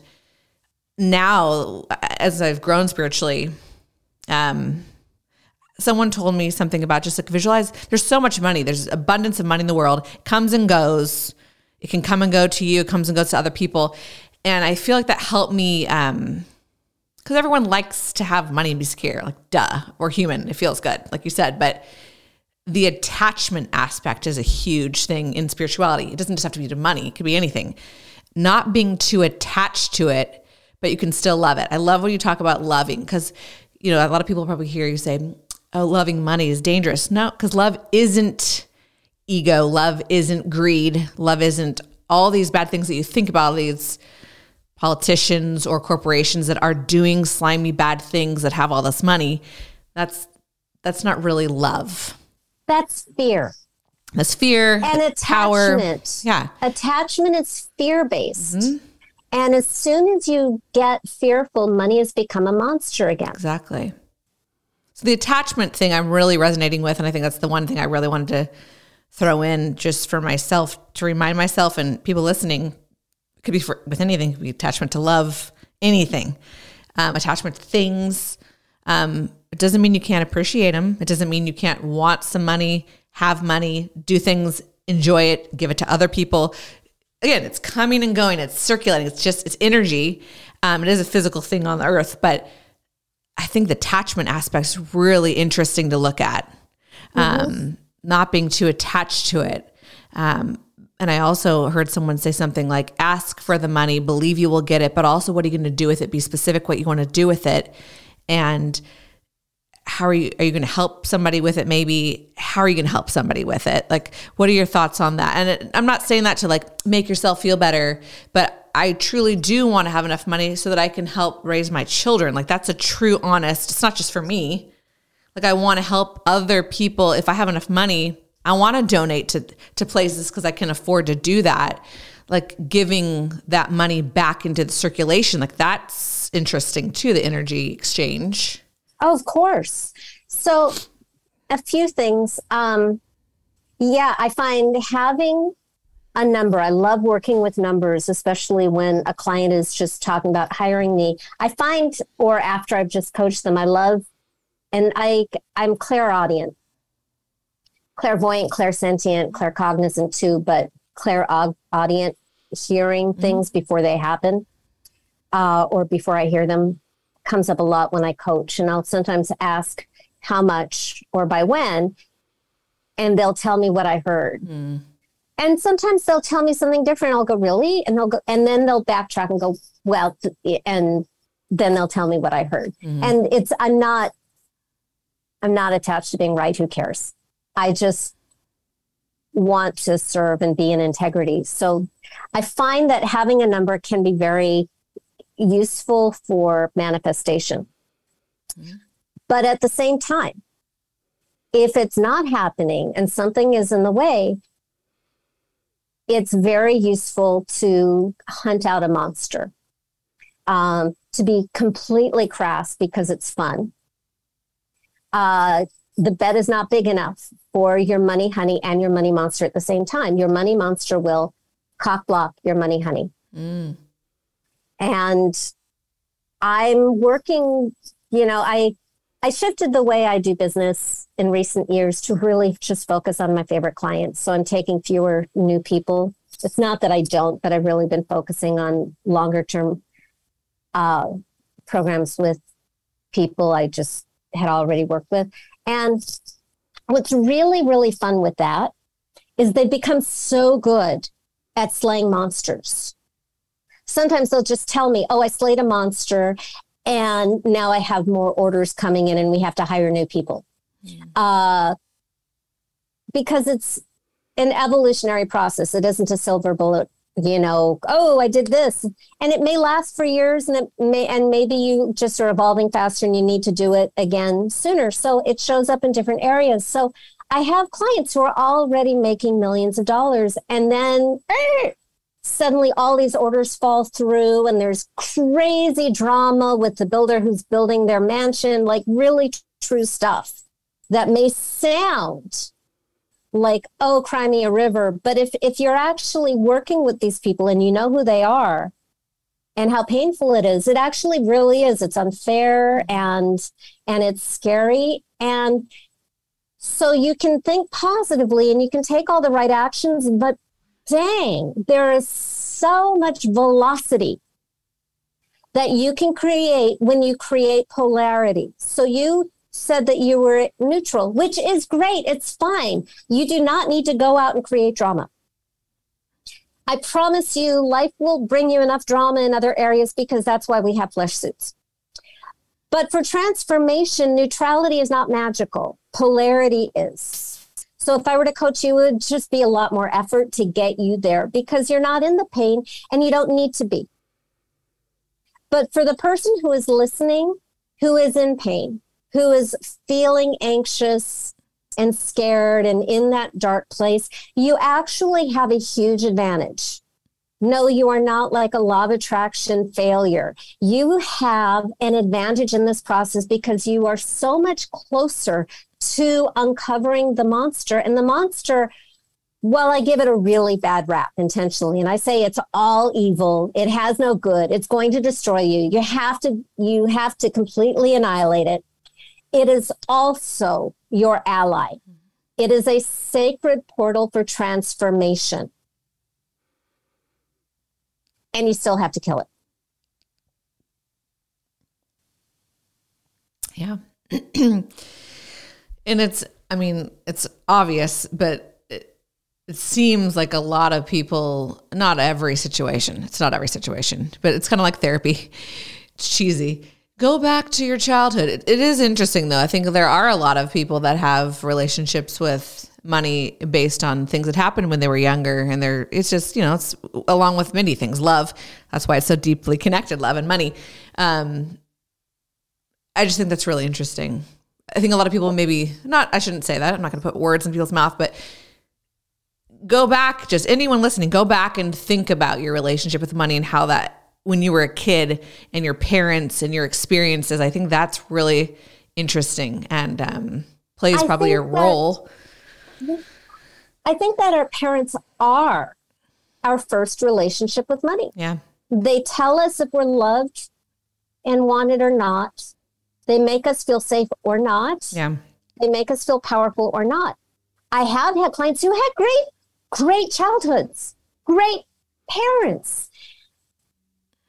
now as i've grown spiritually um someone told me something about just like visualize there's so much money there's abundance of money in the world it comes and goes. It can come and go to you it comes and goes to other people. And i feel like that helped me um because everyone likes to have money and be secure like duh we're human it feels good like you said but the attachment aspect is a huge thing in spirituality. It doesn't just have to be to money it could be anything. Not being too attached to it but you can still love it. I love when you talk about loving because you know a lot of people probably hear you say oh, loving money is dangerous. No, because love isn't ego. Love isn't greed. Love isn't all these bad things that you think about, these politicians or corporations that are doing slimy bad things that have all this money. That's that's not really love. That's fear. That's fear and attachment. Power. Yeah, attachment is fear based. Mm-hmm. And as soon as you get fearful, money has become a monster again. Exactly. So the attachment thing I'm really resonating with, and I think that's the one thing I really wanted to throw in just for myself to remind myself and people listening. It could be for, with anything, could be attachment to love, anything, um, attachment to things. Um, it doesn't mean you can't appreciate them. It doesn't mean you can't want some money, have money, do things, enjoy it, give it to other people. Again, it's coming and going. It's circulating. It's just it's energy. Um, it is a physical thing on the earth, but I think the attachment aspect is really interesting to look at. Mm-hmm. Um, not being too attached to it. Um, and I also heard someone say something like, ask for the money, believe you will get it, but also what are you going to do with it? Be specific what you want to do with it. And how are you are you going to help somebody with it maybe how are you going to help somebody with it like what are your thoughts on that and it, i'm not saying that to like make yourself feel better but I truly do want to have enough money so that I can help raise my children. Like that's a true honest. It's not just for me. Like I want to help other people if I have enough money. I want to donate to to places cuz I can afford to do that. Like giving that money back into the circulation. Like that's interesting too, the energy exchange. Oh, of course. So a few things um yeah, I find having a number. I love working with numbers, especially when a client is just talking about hiring me. I find, or after I've just coached them, I love, and I I'm clairaudient, clairvoyant, clairsentient, claircognizant too, but clairaudient, hearing mm-hmm. things before they happen, uh, or before I hear them, comes up a lot when I coach, and I'll sometimes ask how much or by when, and they'll tell me what I heard. Mm and sometimes they'll tell me something different. I'll go, really? And they'll go, and then they'll backtrack and go, well, and then they'll tell me what I heard. Mm-hmm. And it's, I'm not, I'm not attached to being right. Who cares? I just want to serve and be in integrity. So I find that having a number can be very useful for manifestation. Mm-hmm. But at the same time, if it's not happening and something is in the way, it's very useful to hunt out a monster. Um, to be completely crass because it's fun. Uh, the bed is not big enough for your money honey and your money monster at the same time. Your money monster will cock block your money honey. Mm. And I'm working, you know, I I shifted the way I do business in recent years to really just focus on my favorite clients. So I'm taking fewer new people. It's not that I don't, but I've really been focusing on longer term uh, programs with people I just had already worked with. And what's really, really fun with that is they become so good at slaying monsters. Sometimes they'll just tell me, oh, I slayed a monster and now I have more orders coming in and we have to hire new people. Uh, because it's an evolutionary process. It isn't a silver bullet, you know, oh, I did this. And it may last for years and it may and maybe you just are evolving faster and you need to do it again sooner. So it shows up in different areas. So I have clients who are already making millions of dollars and then eh, suddenly all these orders fall through and there's crazy drama with the builder who's building their mansion, like really true stuff that may sound like, oh, cry me a river. But if, if you're actually working with these people and you know who they are and how painful it is, it actually really is. It's unfair and, and it's scary. And so you can think positively and you can take all the right actions, but dang, there is so much velocity that you can create when you create polarity. So you said that you were neutral, which is great. It's fine. You do not need to go out and create drama. I promise you, life will bring you enough drama in other areas because that's why we have flesh suits. But for transformation, neutrality is not magical, polarity is. So if I were to coach you, it would just be a lot more effort to get you there because you're not in the pain and you don't need to be. But for the person who is listening, who is in pain, who is feeling anxious and scared and in that dark place, you actually have a huge advantage. No, you are not like a law of attraction failure. You have an advantage in this process because you are so much closer to uncovering the monster. And the monster, well, I give it a really bad rap intentionally. And I say it's all evil. It has no good. It's going to destroy you. You have to, you have to completely annihilate it. It is also your ally. It is a sacred portal for transformation. And you still have to kill it. Yeah. <clears throat> <clears throat> And it's, I mean, it's obvious, but it, seems like a lot of people, not every situation, it's not every situation, but it's kind of like therapy. It's cheesy. Go back to your childhood. It, it is interesting, though. I think there are a lot of people that have relationships with money based on things that happened when they were younger and they're it's just you know it's along with many things love that's why it's so deeply connected love and money um i just think that's really interesting I think a lot of people maybe not, I shouldn't say that. I'm not going to put words in people's mouth, but go back, just anyone listening, go back and think about your relationship with money and how that, when you were a kid and your parents and your experiences, I think that's really interesting and um, plays I probably a role. That, I think that our parents are our first relationship with money. Yeah. They tell us if we're loved and wanted or not they make us feel safe or not. Yeah. They make us feel powerful or not. I have had clients who had great, great childhoods, great parents.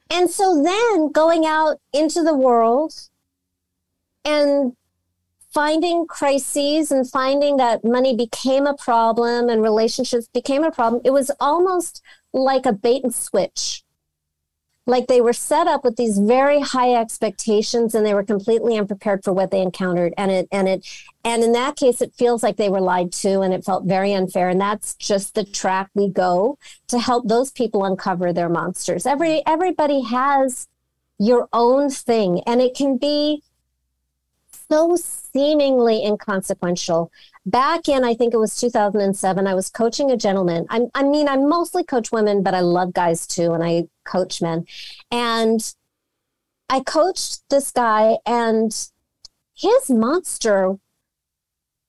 And so then going out into the world and finding crises and finding that money became a problem and relationships became a problem, it was almost like a bait and switch like they were set up with these very high expectations and they were completely unprepared for what they encountered and it and it and in that case it feels like they were lied to and it felt very unfair and that's just the track we go to help those people uncover their monsters every everybody has your own thing and it can be so seemingly inconsequential. Back in, I think it was 2007, I was coaching a gentleman. I'm, I mean, I mostly coach women, but I love guys too, and I coach men. And I coached this guy, and his monster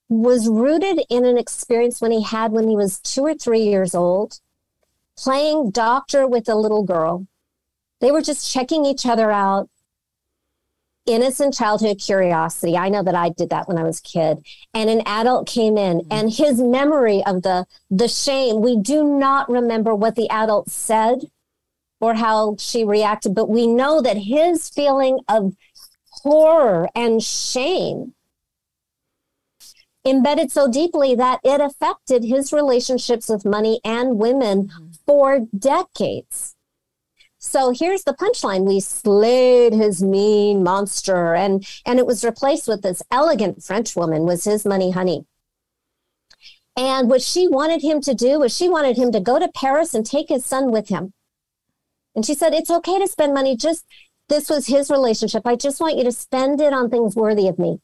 was rooted in an experience when he had when he was two or three years old, playing doctor with a little girl. They were just checking each other out. Innocent childhood curiosity. I know that I did that when I was a kid. And an adult came in mm-hmm. and his memory of the the shame, we do not remember what the adult said or how she reacted, but we know that his feeling of horror and shame embedded so deeply that it affected his relationships with money and women mm-hmm. for decades. So here's the punchline. We slayed his mean monster and, and it was replaced with this elegant French woman was his money honey. And what she wanted him to do was she wanted him to go to Paris and take his son with him. And she said, it's okay to spend money. Just this was his relationship. I just want you to spend it on things worthy of me.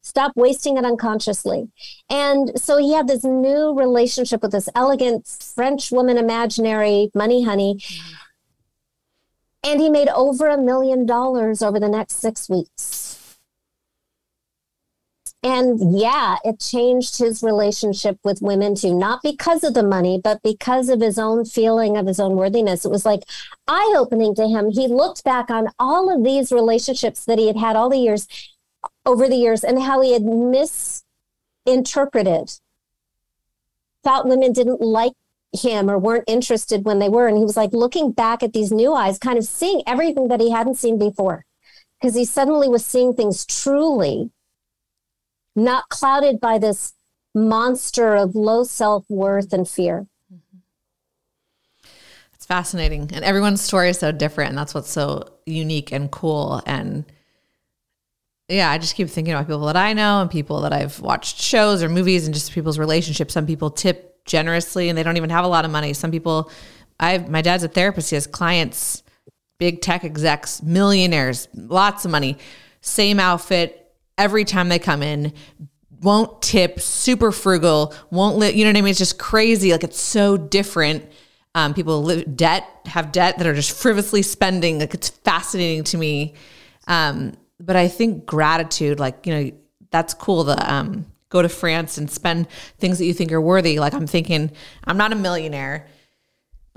Stop wasting it unconsciously. And so he had this new relationship with this elegant French woman, imaginary money honey. Mm-hmm. And he made over a million dollars over the next six weeks. And yeah, it changed his relationship with women too, not because of the money, but because of his own feeling of his own worthiness. It was like eye opening to him. He looked back on all of these relationships that he had had all the years over the years and how he had misinterpreted, thought women didn't like him or weren't interested when they were. And he was like looking back at these new eyes, kind of seeing everything that he hadn't seen before. Because he suddenly was seeing things truly, not clouded by this monster of low self worth and fear. Mm-hmm. It's fascinating. And everyone's story is so different. And that's what's so unique and cool. And yeah, I just keep thinking about people that I know and people that I've watched shows or movies and just people's relationships. Some people tip generously and they don't even have a lot of money. Some people, I my dad's a therapist. He has clients, big tech execs, millionaires, lots of money, same outfit every time they come in. Won't tip, super frugal, won't live. You know what I mean? It's just crazy. Like it's so different. Um, people live debt, have debt that are just frivolously spending. Like it's fascinating to me. Um, but I think gratitude, like, you know, that's cool to um, go to France and spend things that you think are worthy. Like I'm thinking, I'm not a millionaire,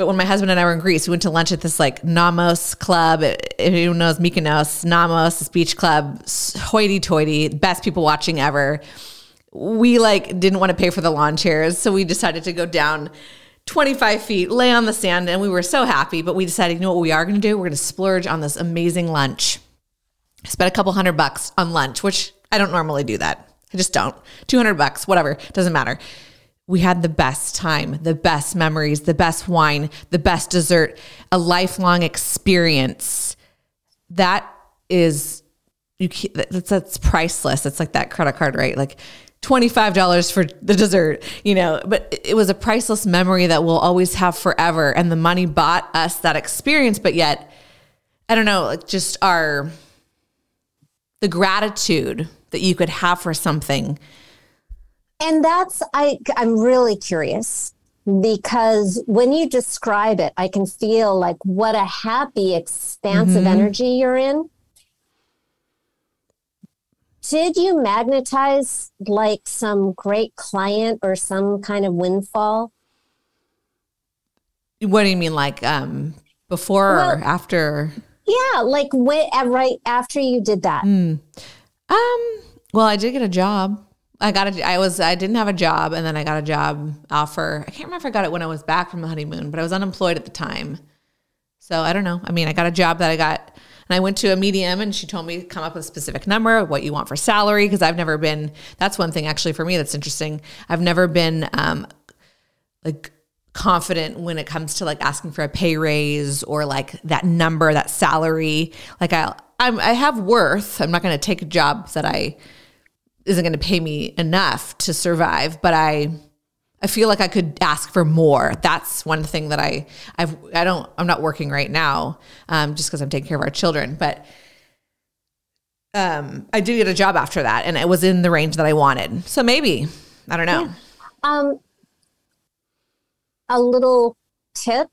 but when my husband and I were in Greece, we went to lunch at this like Nammos club. If anyone knows Mykonos, Nammos, this beach club, hoity toity, best people watching ever. We like didn't want to pay for the lawn chairs, so we decided to go down 25 feet, lay on the sand, and we were so happy. But we decided, you know what we are going to do? We're going to splurge on this amazing lunch I spent a couple hundred bucks on lunch, which I don't normally do that. I just don't. 200 bucks, whatever, doesn't matter. We had the best time, the best memories, the best wine, the best dessert, a lifelong experience. That is you that's that's priceless. It's like that credit card, right? Like $25 for the dessert, you know, but it was a priceless memory that we'll always have forever and the money bought us that experience, but yet I don't know, like just our the gratitude that you could have for something. And that's I I'm really curious because when you describe it, I can feel like what a happy, expansive mm-hmm. energy you're in. Did you magnetize like some great client or some kind of windfall? What do you mean, like um, before well, or after? Yeah, like when, right after you did that. Mm. Um. Well, I did get a job. I got a. I was. I didn't have a job, and then I got a job offer. I can't remember if I got it when I was back from the honeymoon, but I was unemployed at the time. So I don't know. I mean, I got a job that I got, and I went to a medium, and she told me to come up with a specific number, what you want for salary, because I've never been. That's one thing actually for me that's interesting. I've never been um, like confident when it comes to like asking for a pay raise or like that number, that salary. Like I, I'm, I have worth. I'm not going to take a job that I isn't going to pay me enough to survive, but I, I feel like I could ask for more. That's one thing that I, I've, I don't, I'm not working right now, um, just because I'm taking care of our children. But um, I did get a job after that, and it was in the range that I wanted. So maybe I don't know. Yeah. Um, a little tip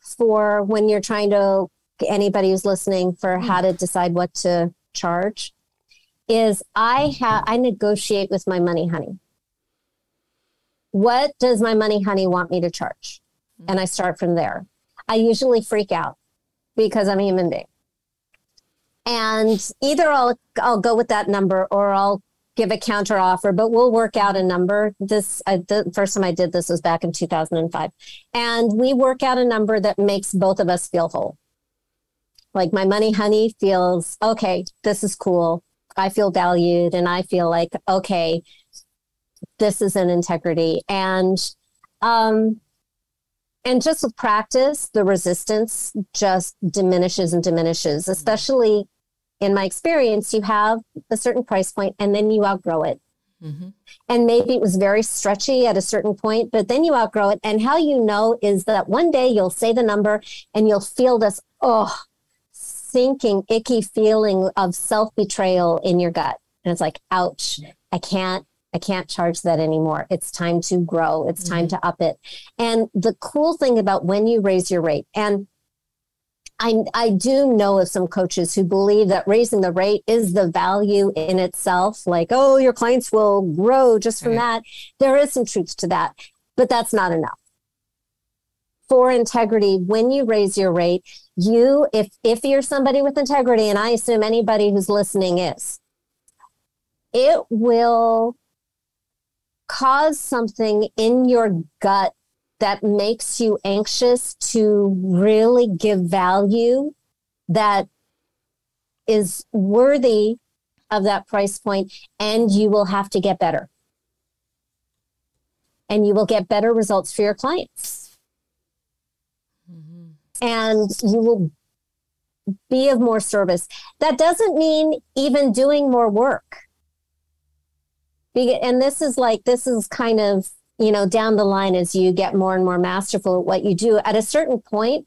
for when you're trying to anybody who's listening for how to decide what to charge is I have I negotiate with my money honey. What does my money honey want me to charge? Mm-hmm. And I start from there. I usually freak out because I'm a human being. And either I'll I'll go with that number or I'll give a counter offer, but we'll work out a number. This I, the first time I did this was back in 2005, and we work out a number that makes both of us feel whole. Like my money honey feels okay. This is cool. I feel valued, and I feel like okay, this is an integrity, and um, and just with practice, the resistance just diminishes and diminishes, especially in my experience, you have a certain price point and then you outgrow it. Mm-hmm. And maybe it was very stretchy at a certain point, but then you outgrow it. And how you know is that one day you'll say the number and you'll feel this, oh, sinking, icky feeling of self betrayal in your gut. And it's like, ouch, I can't. I can't charge that anymore. It's time to grow. It's mm-hmm. time to up it. And the cool thing about when you raise your rate, and I, I do know of some coaches who believe that raising the rate is the value in itself. Like, oh, your clients will grow just from right. that. There is some truth to that, but that's not enough. For integrity, when you raise your rate, you, if if you're somebody with integrity, and I assume anybody who's listening is, it will cause something in your gut that makes you anxious to really give value that is worthy of that price point and you will have to get better and you will get better results for your clients. And you will be of more service that doesn't mean even doing more work and this is like this is kind of you know, down the line as you get more and more masterful at what you do, at a certain point,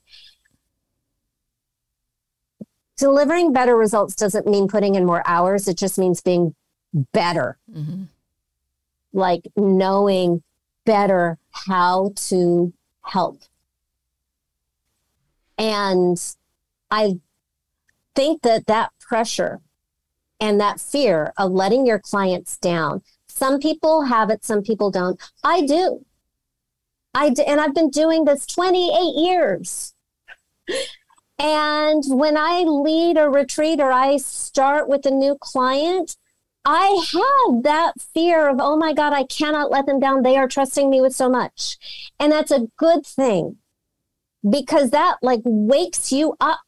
delivering better results doesn't mean putting in more hours. It just means being better. Mm-hmm. Like knowing better how to help. And I think that that pressure and that fear of letting your clients down some people have it, some people don't. I do. I and I've been doing this 28 years. And when I lead a retreat or I start with a new client, I have that fear of, oh my God, I cannot let them down. They are trusting me with so much. And that's a good thing because that like wakes you up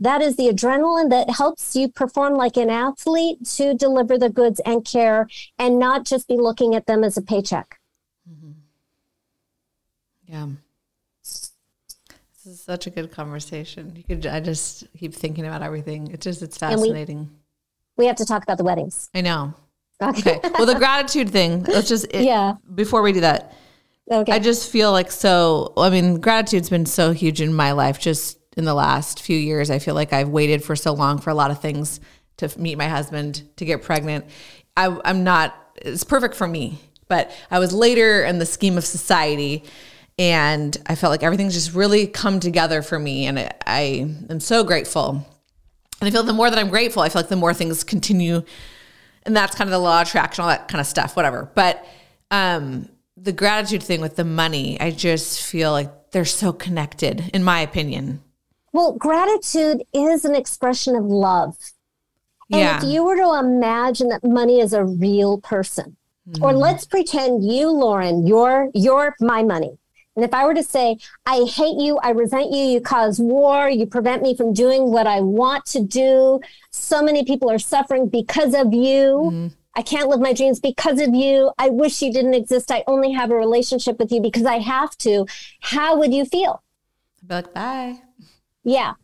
that is the adrenaline that helps you perform like an athlete to deliver the goods and care and not just be looking at them as a paycheck. Mm-hmm. Yeah. This is such a good conversation. You could I just keep thinking about everything. It's just it's fascinating. We, we, have to talk about the weddings. I know. Okay. okay. Well, the gratitude thing, let's just it, <laughs> Yeah. Before we do that. Okay. I just feel like so I mean, gratitude's been so huge in my life just in the last few years. I feel like I've waited for so long for a lot of things to meet my husband, to get pregnant. I, I'm not, it's perfect for me, but I was later in the scheme of society and I felt like everything's just really come together for me. And I, I am so grateful. And I feel the more that I'm grateful, I feel like the more things continue. And that's kind of the law of attraction, all that kind of stuff, whatever. But um, the gratitude thing with the money, I just feel like they're so connected, in my opinion. Well, gratitude is an expression of love. And yeah. if you were to imagine that money is a real person, mm-hmm. or let's pretend you, Lauren, you're you're my money. And if I were to say, I hate you, I resent you, you cause war, you prevent me from doing what I want to do, so many people are suffering because of you. Mm-hmm. I can't live my dreams because of you. I wish you didn't exist. I only have a relationship with you because I have to. How would you feel? I'd be like, bye. Yeah.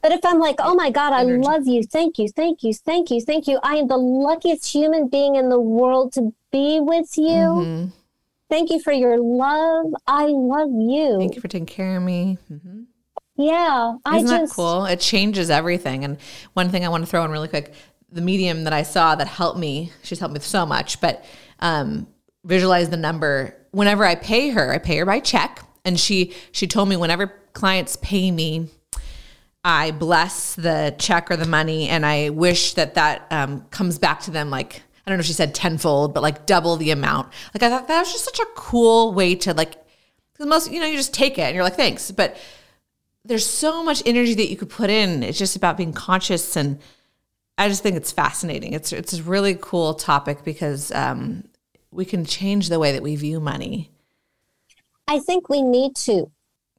But if I'm like, oh my God, I Energy. love you. Thank you. Thank you. Thank you. Thank you. I am the luckiest human being in the world to be with you. Mm-hmm. Thank you for your love. I love you. Thank you for taking care of me. Mm-hmm. Yeah. Isn't I just, that cool? It changes everything. And one thing I want to throw in really quick the medium that I saw that helped me, she's helped me so much, but um, visualize the number. Whenever I pay her, I pay her by check. And she she told me whenever clients pay me, I bless the check or the money, and I wish that that um, comes back to them like I don't know if she said tenfold, but like double the amount. Like I thought that was just such a cool way to like, because most you know you just take it and you're like thanks, but there's so much energy that you could put in. It's just about being conscious, and I just think it's fascinating. It's it's a really cool topic because um, we can change the way that we view money. I think we need to.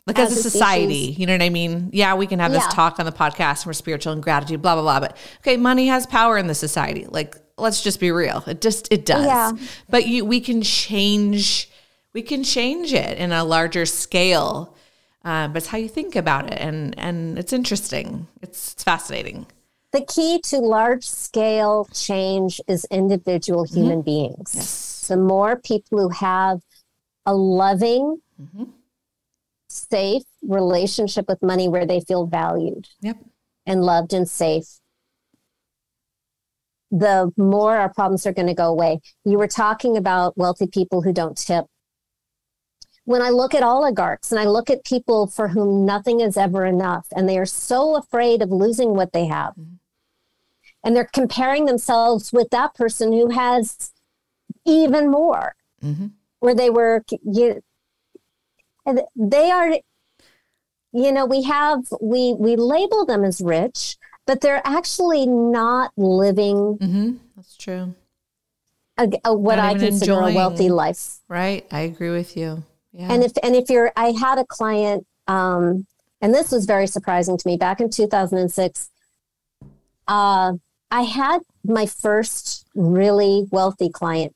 Like as, as a society, species. you know what I mean? Yeah, we can have this talk on the podcast and we're spiritual and gratitude, blah, blah, blah. But okay, money has power in the society. Like, let's just be real. It just it does. Yeah. But you we can change we can change it in a larger scale. Uh, but it's how you think about it and and it's interesting. It's, it's fascinating. The key to large scale change is individual mm-hmm. human mm-hmm. beings. Yes. The more people who have a loving, mm-hmm. safe relationship with money where they feel valued yep. and loved and safe, the more our problems are going to go away. You were talking about wealthy people who don't tip. When I look at oligarchs and I look at people for whom nothing is ever enough and they are so afraid of losing what they have, mm-hmm. And they're comparing themselves with that person who has even more. Mm-hmm where they were you they are you know we have we we label them as rich but they're actually not living mm-hmm. that's true a, a, what i consider enjoying. a wealthy life right i agree with you yeah and if and if you're i had a client um and this was very surprising to me back in 2006 uh i had my first really wealthy client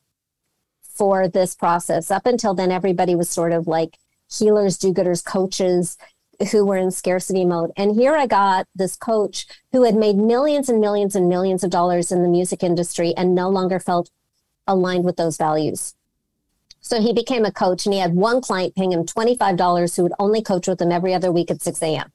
for this process. Up until then, everybody was sort of like healers, do gooders, coaches who were in scarcity mode. And here I got this coach who had made millions and millions and millions of dollars in the music industry and no longer felt aligned with those values. So he became a coach and he had one client paying him $25 who would only coach with him every other week at 6 a.m.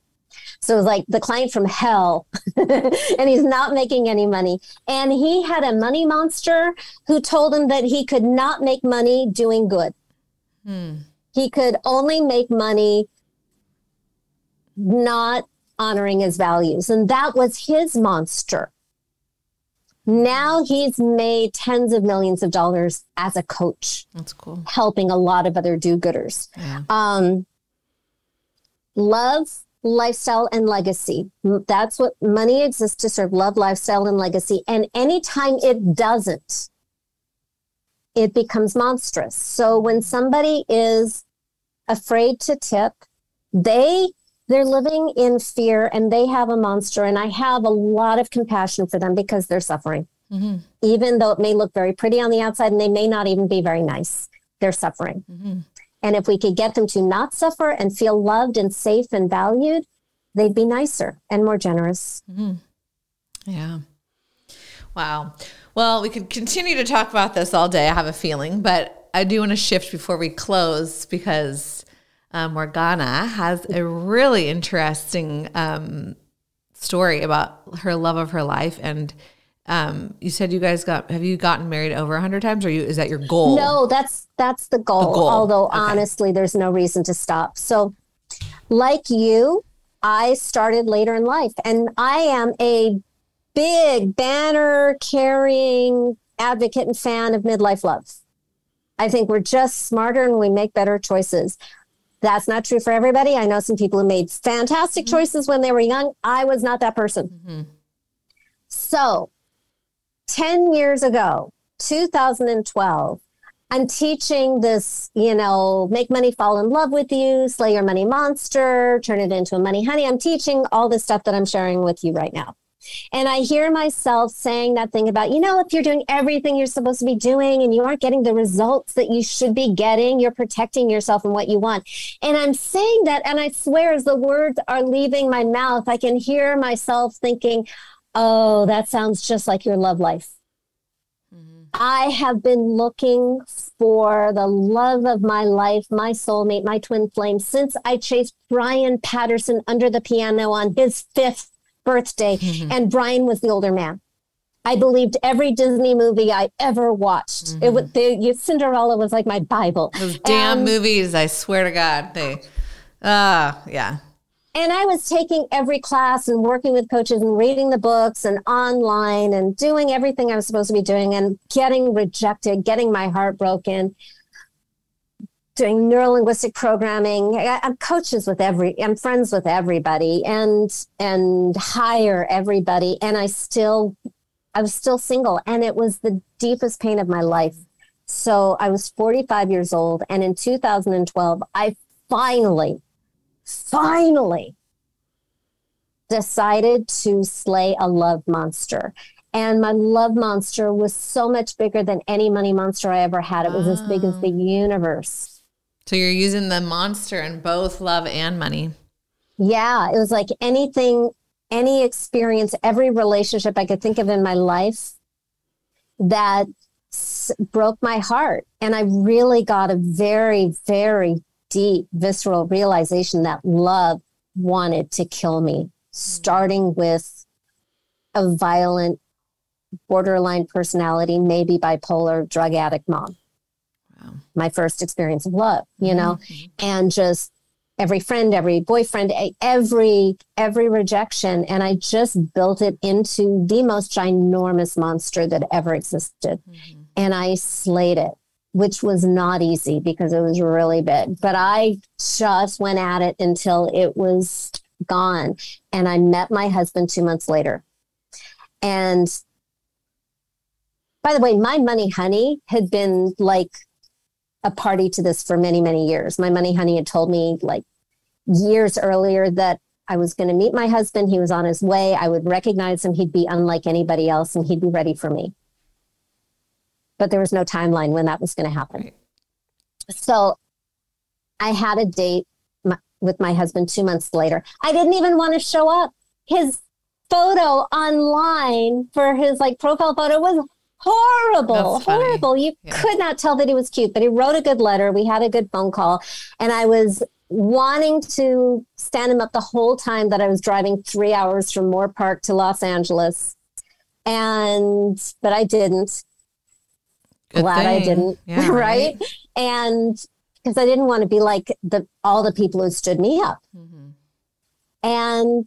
So it was like the client from hell, <laughs> and he's not making any money. And he had a money monster who told him that he could not make money doing good. Hmm. He could only make money not honoring his values. And that was his monster. Now he's made tens of millions of dollars as a coach. That's cool. Helping a lot of other do gooders. Yeah. Um, love lifestyle and legacy. That's what money exists to serve love, lifestyle, and legacy. And anytime it doesn't, it becomes monstrous. So when somebody is afraid to tip, they they're living in fear and they have a monster and i have a lot of compassion for them because they're suffering mm-hmm. even though it may look very pretty on the outside and they may not even be very nice they're suffering mm-hmm. And if we could get them to not suffer and feel loved and safe and valued, they'd be nicer and more generous. Mm-hmm. Yeah. Wow. Well, we could continue to talk about this all day, I have a feeling, but I do want to shift before we close because uh, Morgana has a really interesting um, story about her love of her life and um, you said you guys got have you gotten married over a hundred times or you is that your goal? No, that's that's the goal. goal. Although okay. honestly, there's no reason to stop. So like you, I started later in life and I am a big banner carrying advocate and fan of midlife love. I think we're just smarter and we make better choices. That's not true for everybody. I know some people who made fantastic mm-hmm. choices when they were young. I was not that person. Mm-hmm. So 10 years ago, 2012, I'm teaching this, you know, make money fall in love with you, slay your money monster, turn it into a money honey. I'm teaching all this stuff that I'm sharing with you right now. And I hear myself saying that thing about, you know, if you're doing everything you're supposed to be doing and you aren't getting the results that you should be getting, you're protecting yourself and what you want. And I'm saying that, and I swear, as the words are leaving my mouth, I can hear myself thinking, Oh, that sounds just like your love life. Mm-hmm. I have been looking for the love of my life, my soulmate, my twin flame since I chased Brian Patterson under the piano on his fifth birthday. Mm-hmm. <laughs> And Brian was the older man. I believed every Disney movie I ever watched. Mm-hmm. It was the Cinderella was like my Bible. Those damn and, movies, I swear to God, they uh yeah. And I was taking every class and working with coaches and reading the books and online and doing everything I was supposed to be doing and getting rejected, getting my heart broken doing neurolinguistic programming. I, am coaches with every, I'm friends with everybody and, and hire everybody. And I still, I was still single and it was the deepest pain of my life. So I was 45 years old. And in 2012, I finally, finally decided to slay a love monster. And my love monster was so much bigger than any money monster I ever had. It was as big as the ah. universe. So you're using the monster in both love and money. Yeah, it was like anything, any experience, every relationship I could think of in my life that s- broke my heart. And I really got a very, very deep, visceral realization that love wanted to kill me, starting with a violent, borderline personality, maybe bipolar, drug addict mom. My first experience of love, you know, mm-hmm. and just every friend, every boyfriend, every every rejection, and I just built it into the most ginormous monster that ever existed, mm-hmm. and I slayed it, which was not easy because it was really big, but I just went at it until it was gone, and I met my husband two months later, and. By the way, my money honey had been like a party to this for many, many years. My money honey had told me like years earlier that I was going to meet my husband. He was on his way. I would recognize him. He'd be unlike anybody else and he'd be ready for me. But there was no timeline when that was going to happen. Right. So I had a date with my husband two months later. I didn't even want to show up. His photo online for his like profile photo was horrible, horrible. You yeah. could not tell that he was cute, but he wrote a good letter. We had a good phone call, and I was wanting to stand him up the whole time that I was driving three hours from Moorpark to Los Angeles. And, but I didn't. Good Glad thing. I didn't. Yeah, right? <laughs> right? And because I didn't want to be like the all the people who stood me up. Mm-hmm. And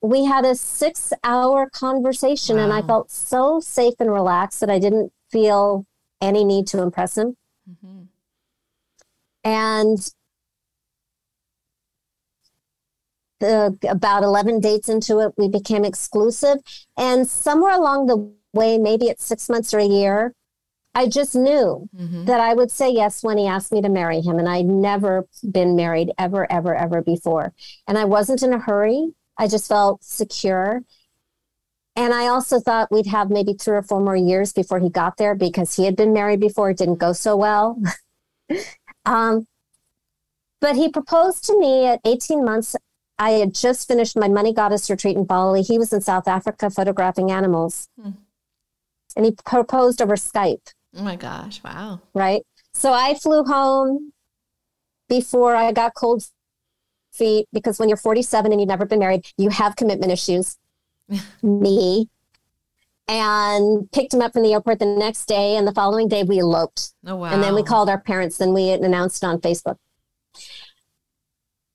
we had a six hour conversation wow. and I felt so safe and relaxed that I didn't feel any need to impress him. Mm-hmm. And the, about 11 dates into it, we became exclusive. And somewhere along the way, maybe it's six months or a year, I just knew mm-hmm. that I would say yes when he asked me to marry him. And I'd never been married ever, ever, ever before. And I wasn't in a hurry. I just felt secure. And I also thought we'd have maybe three or four more years before he got there because he had been married before. It didn't go so well. <laughs> um, but he proposed to me at 18 months. I had just finished my Money Goddess retreat in Bali. He was in South Africa photographing animals. Hmm. And he proposed over Skype. Oh my gosh. Wow. Right. So I flew home before I got cold feet because when you're 47 and you've never been married, you have commitment issues. <laughs> Me. And picked him up from the airport the next day. And the following day, we eloped. Oh, wow. And then we called our parents and we announced on Facebook.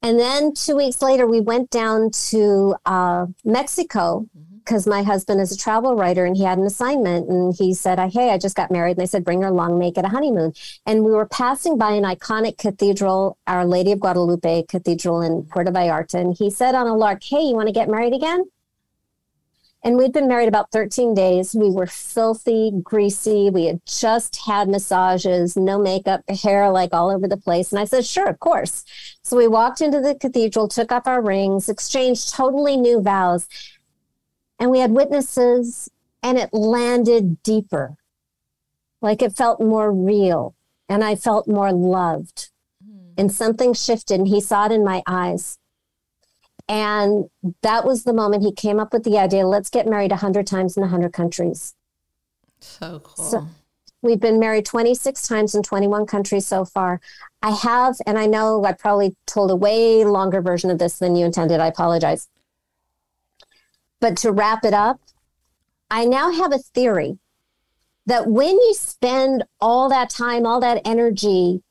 And then two weeks later, we went down to uh, Mexico mm-hmm because my husband is a travel writer and he had an assignment and he said, Hey, I just got married. And they said, Bring her along, make it a honeymoon. And we were passing by an iconic cathedral, Our Lady of Guadalupe Cathedral in Puerto Vallarta. And he said on a lark, Hey, you want to get married again? And we'd been married about 13 days. We were filthy, greasy. We had just had massages, no makeup, hair like all over the place. And I said, Sure, of course. So we walked into the cathedral, took off our rings, exchanged totally new vows and we had witnesses and it landed deeper. Like it felt more real and i felt more loved. Mm. and something shifted and he saw it in my eyes. And that was the moment he came up with the idea let's get married 100 times in 100 countries. So cool. So we've been married 26 times in 21 countries so far. I have and i know i probably told a way longer version of this than you intended i apologize but to wrap it up, I now have a theory that when you spend all that time, all that energy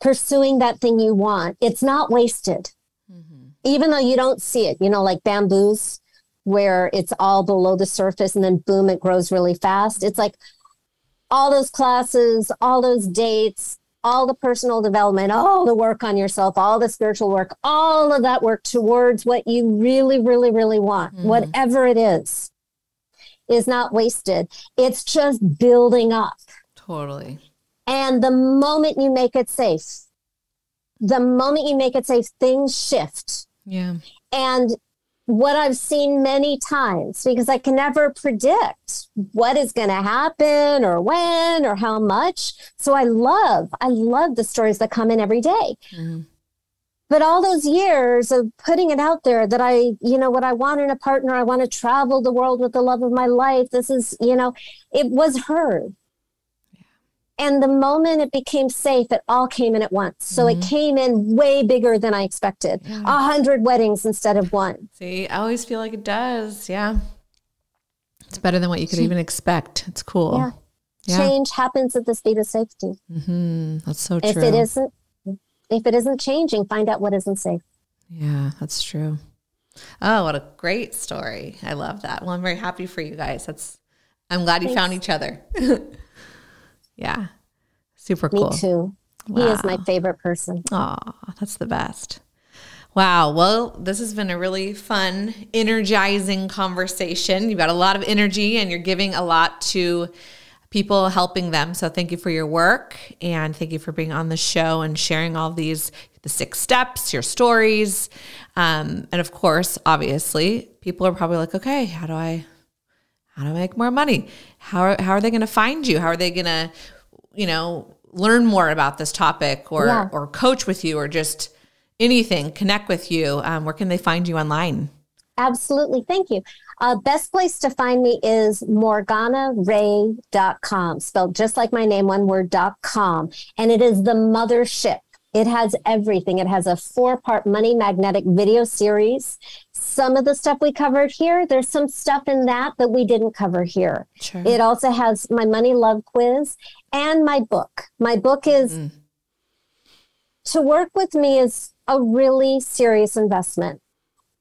pursuing that thing you want, it's not wasted. Mm-hmm. Even though you don't see it, you know, like bamboos, where it's all below the surface and then boom, it grows really fast. It's like all those classes, all those dates, all the personal development, all the work on yourself, all the spiritual work, all of that work towards what you really, really, really want, mm-hmm. whatever it is, is not wasted. It's just building up. Totally. And the moment you make it safe, the moment you make it safe, things shift. Yeah. And what I've seen many times because I can never predict what is going to happen or when or how much. So I love, I love the stories that come in every day. Mm-hmm. But all those years of putting it out there that I, you know, what I want in a partner, I want to travel the world with the love of my life. This is, you know, it was heard. And the moment it became safe, it all came in at once. So mm-hmm. it came in way bigger than I expected. A yeah. hundred weddings instead of one. See, I always feel like it does. Yeah. It's better than what you could even expect. It's cool. Yeah. yeah. Change happens at the speed of safety. Mm-hmm. That's so true. If it isn't, if it isn't changing, find out what isn't safe. Yeah, that's true. Oh, what a great story. I love that. Well, I'm very happy for you guys. That's I'm glad you found each other. <laughs> Yeah. Super cool. Me too. Wow. He is my favorite person. Oh, that's the best. Wow. Well, this has been a really fun, energizing conversation. You've got a lot of energy and you're giving a lot to people helping them. So thank you for your work and thank you for being on the show and sharing all these the six steps, your stories. Um, and of course, obviously, people are probably like, okay, how do I how to make more money. How are, how are they going to find you? How are they going to, you know, learn more about this topic or yeah. or coach with you or just anything, connect with you? Um, where can they find you online? Absolutely. Thank you. Uh, best place to find me is morganarae.com, spelled just like my name, one word, dot com. And it is the mothership. It has everything. It has a four part money magnetic video series some of the stuff we covered here, there's some stuff in that that we didn't cover here. Sure. It also has my money love quiz and my book. My book is mm. to work with me is a really serious investment.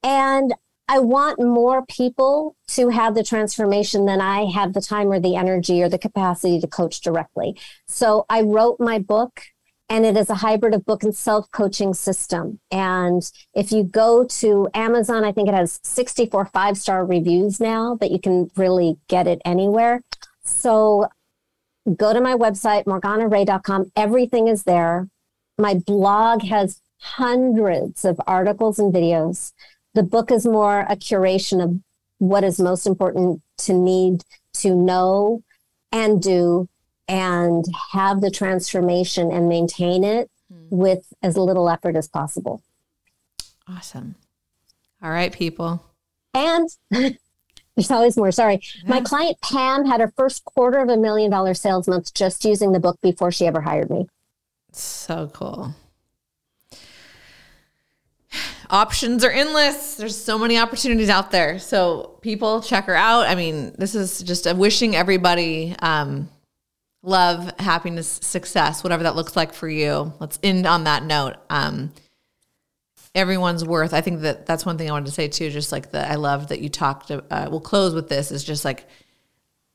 And I want more people to have the transformation than I have the time or the energy or the capacity to coach directly. So I wrote my book and it is a hybrid of book and self coaching system. And if you go to Amazon, I think it has 64 five star reviews now, but you can really get it anywhere. So go to my website, morganarae.com. Everything is there. My blog has hundreds of articles and videos. The book is more a curation of what is most important to need to know and do and have the transformation and maintain it mm. with as little effort as possible. Awesome. All right, people. And <laughs> there's always more. Sorry. Yeah. My client Pam had her first quarter of a million dollar sales month just using the book before she ever hired me. So cool. Options are endless. There's so many opportunities out there. So people check her out. I mean, this is just a wishing everybody um, love, happiness, success, whatever that looks like for you. Let's end on that note. Um, everyone's worth. I think that that's one thing I wanted to say too. Just like that, I love that you talked. Uh, we'll close with this. Is just like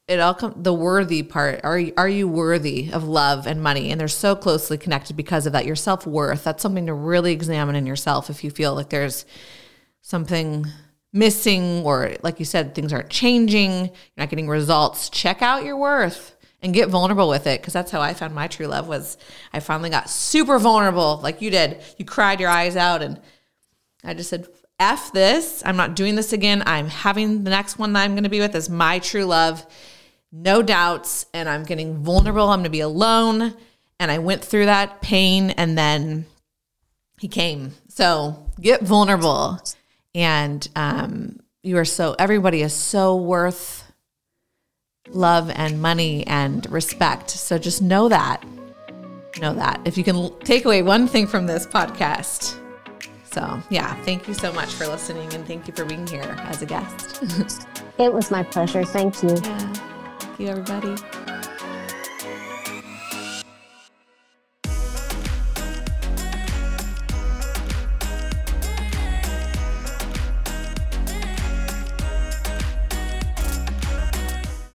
it all comes the worthy part. Are you, are you worthy of love and money? And they're so closely connected because of that. Your self worth. That's something to really examine in yourself. If you feel like there's something missing, or like you said, things aren't changing, you're not getting results. Check out your worth and get vulnerable with it because that's how I found my true love was I finally got super vulnerable like you did. You cried your eyes out and I just said F this. I'm not doing this again. I'm having the next one that I'm going to be with is my true love. No doubts and I'm getting vulnerable. I'm going to be alone and I went through that pain and then he came. So, get vulnerable and um you are so everybody is so worth love and money and respect. So just know that. Know that. If you can take away one thing from this podcast, So, yeah, thank you so much for listening and thank you for being here as a guest. <laughs> it was my pleasure. Thank you. Yeah. Thank you, everybody.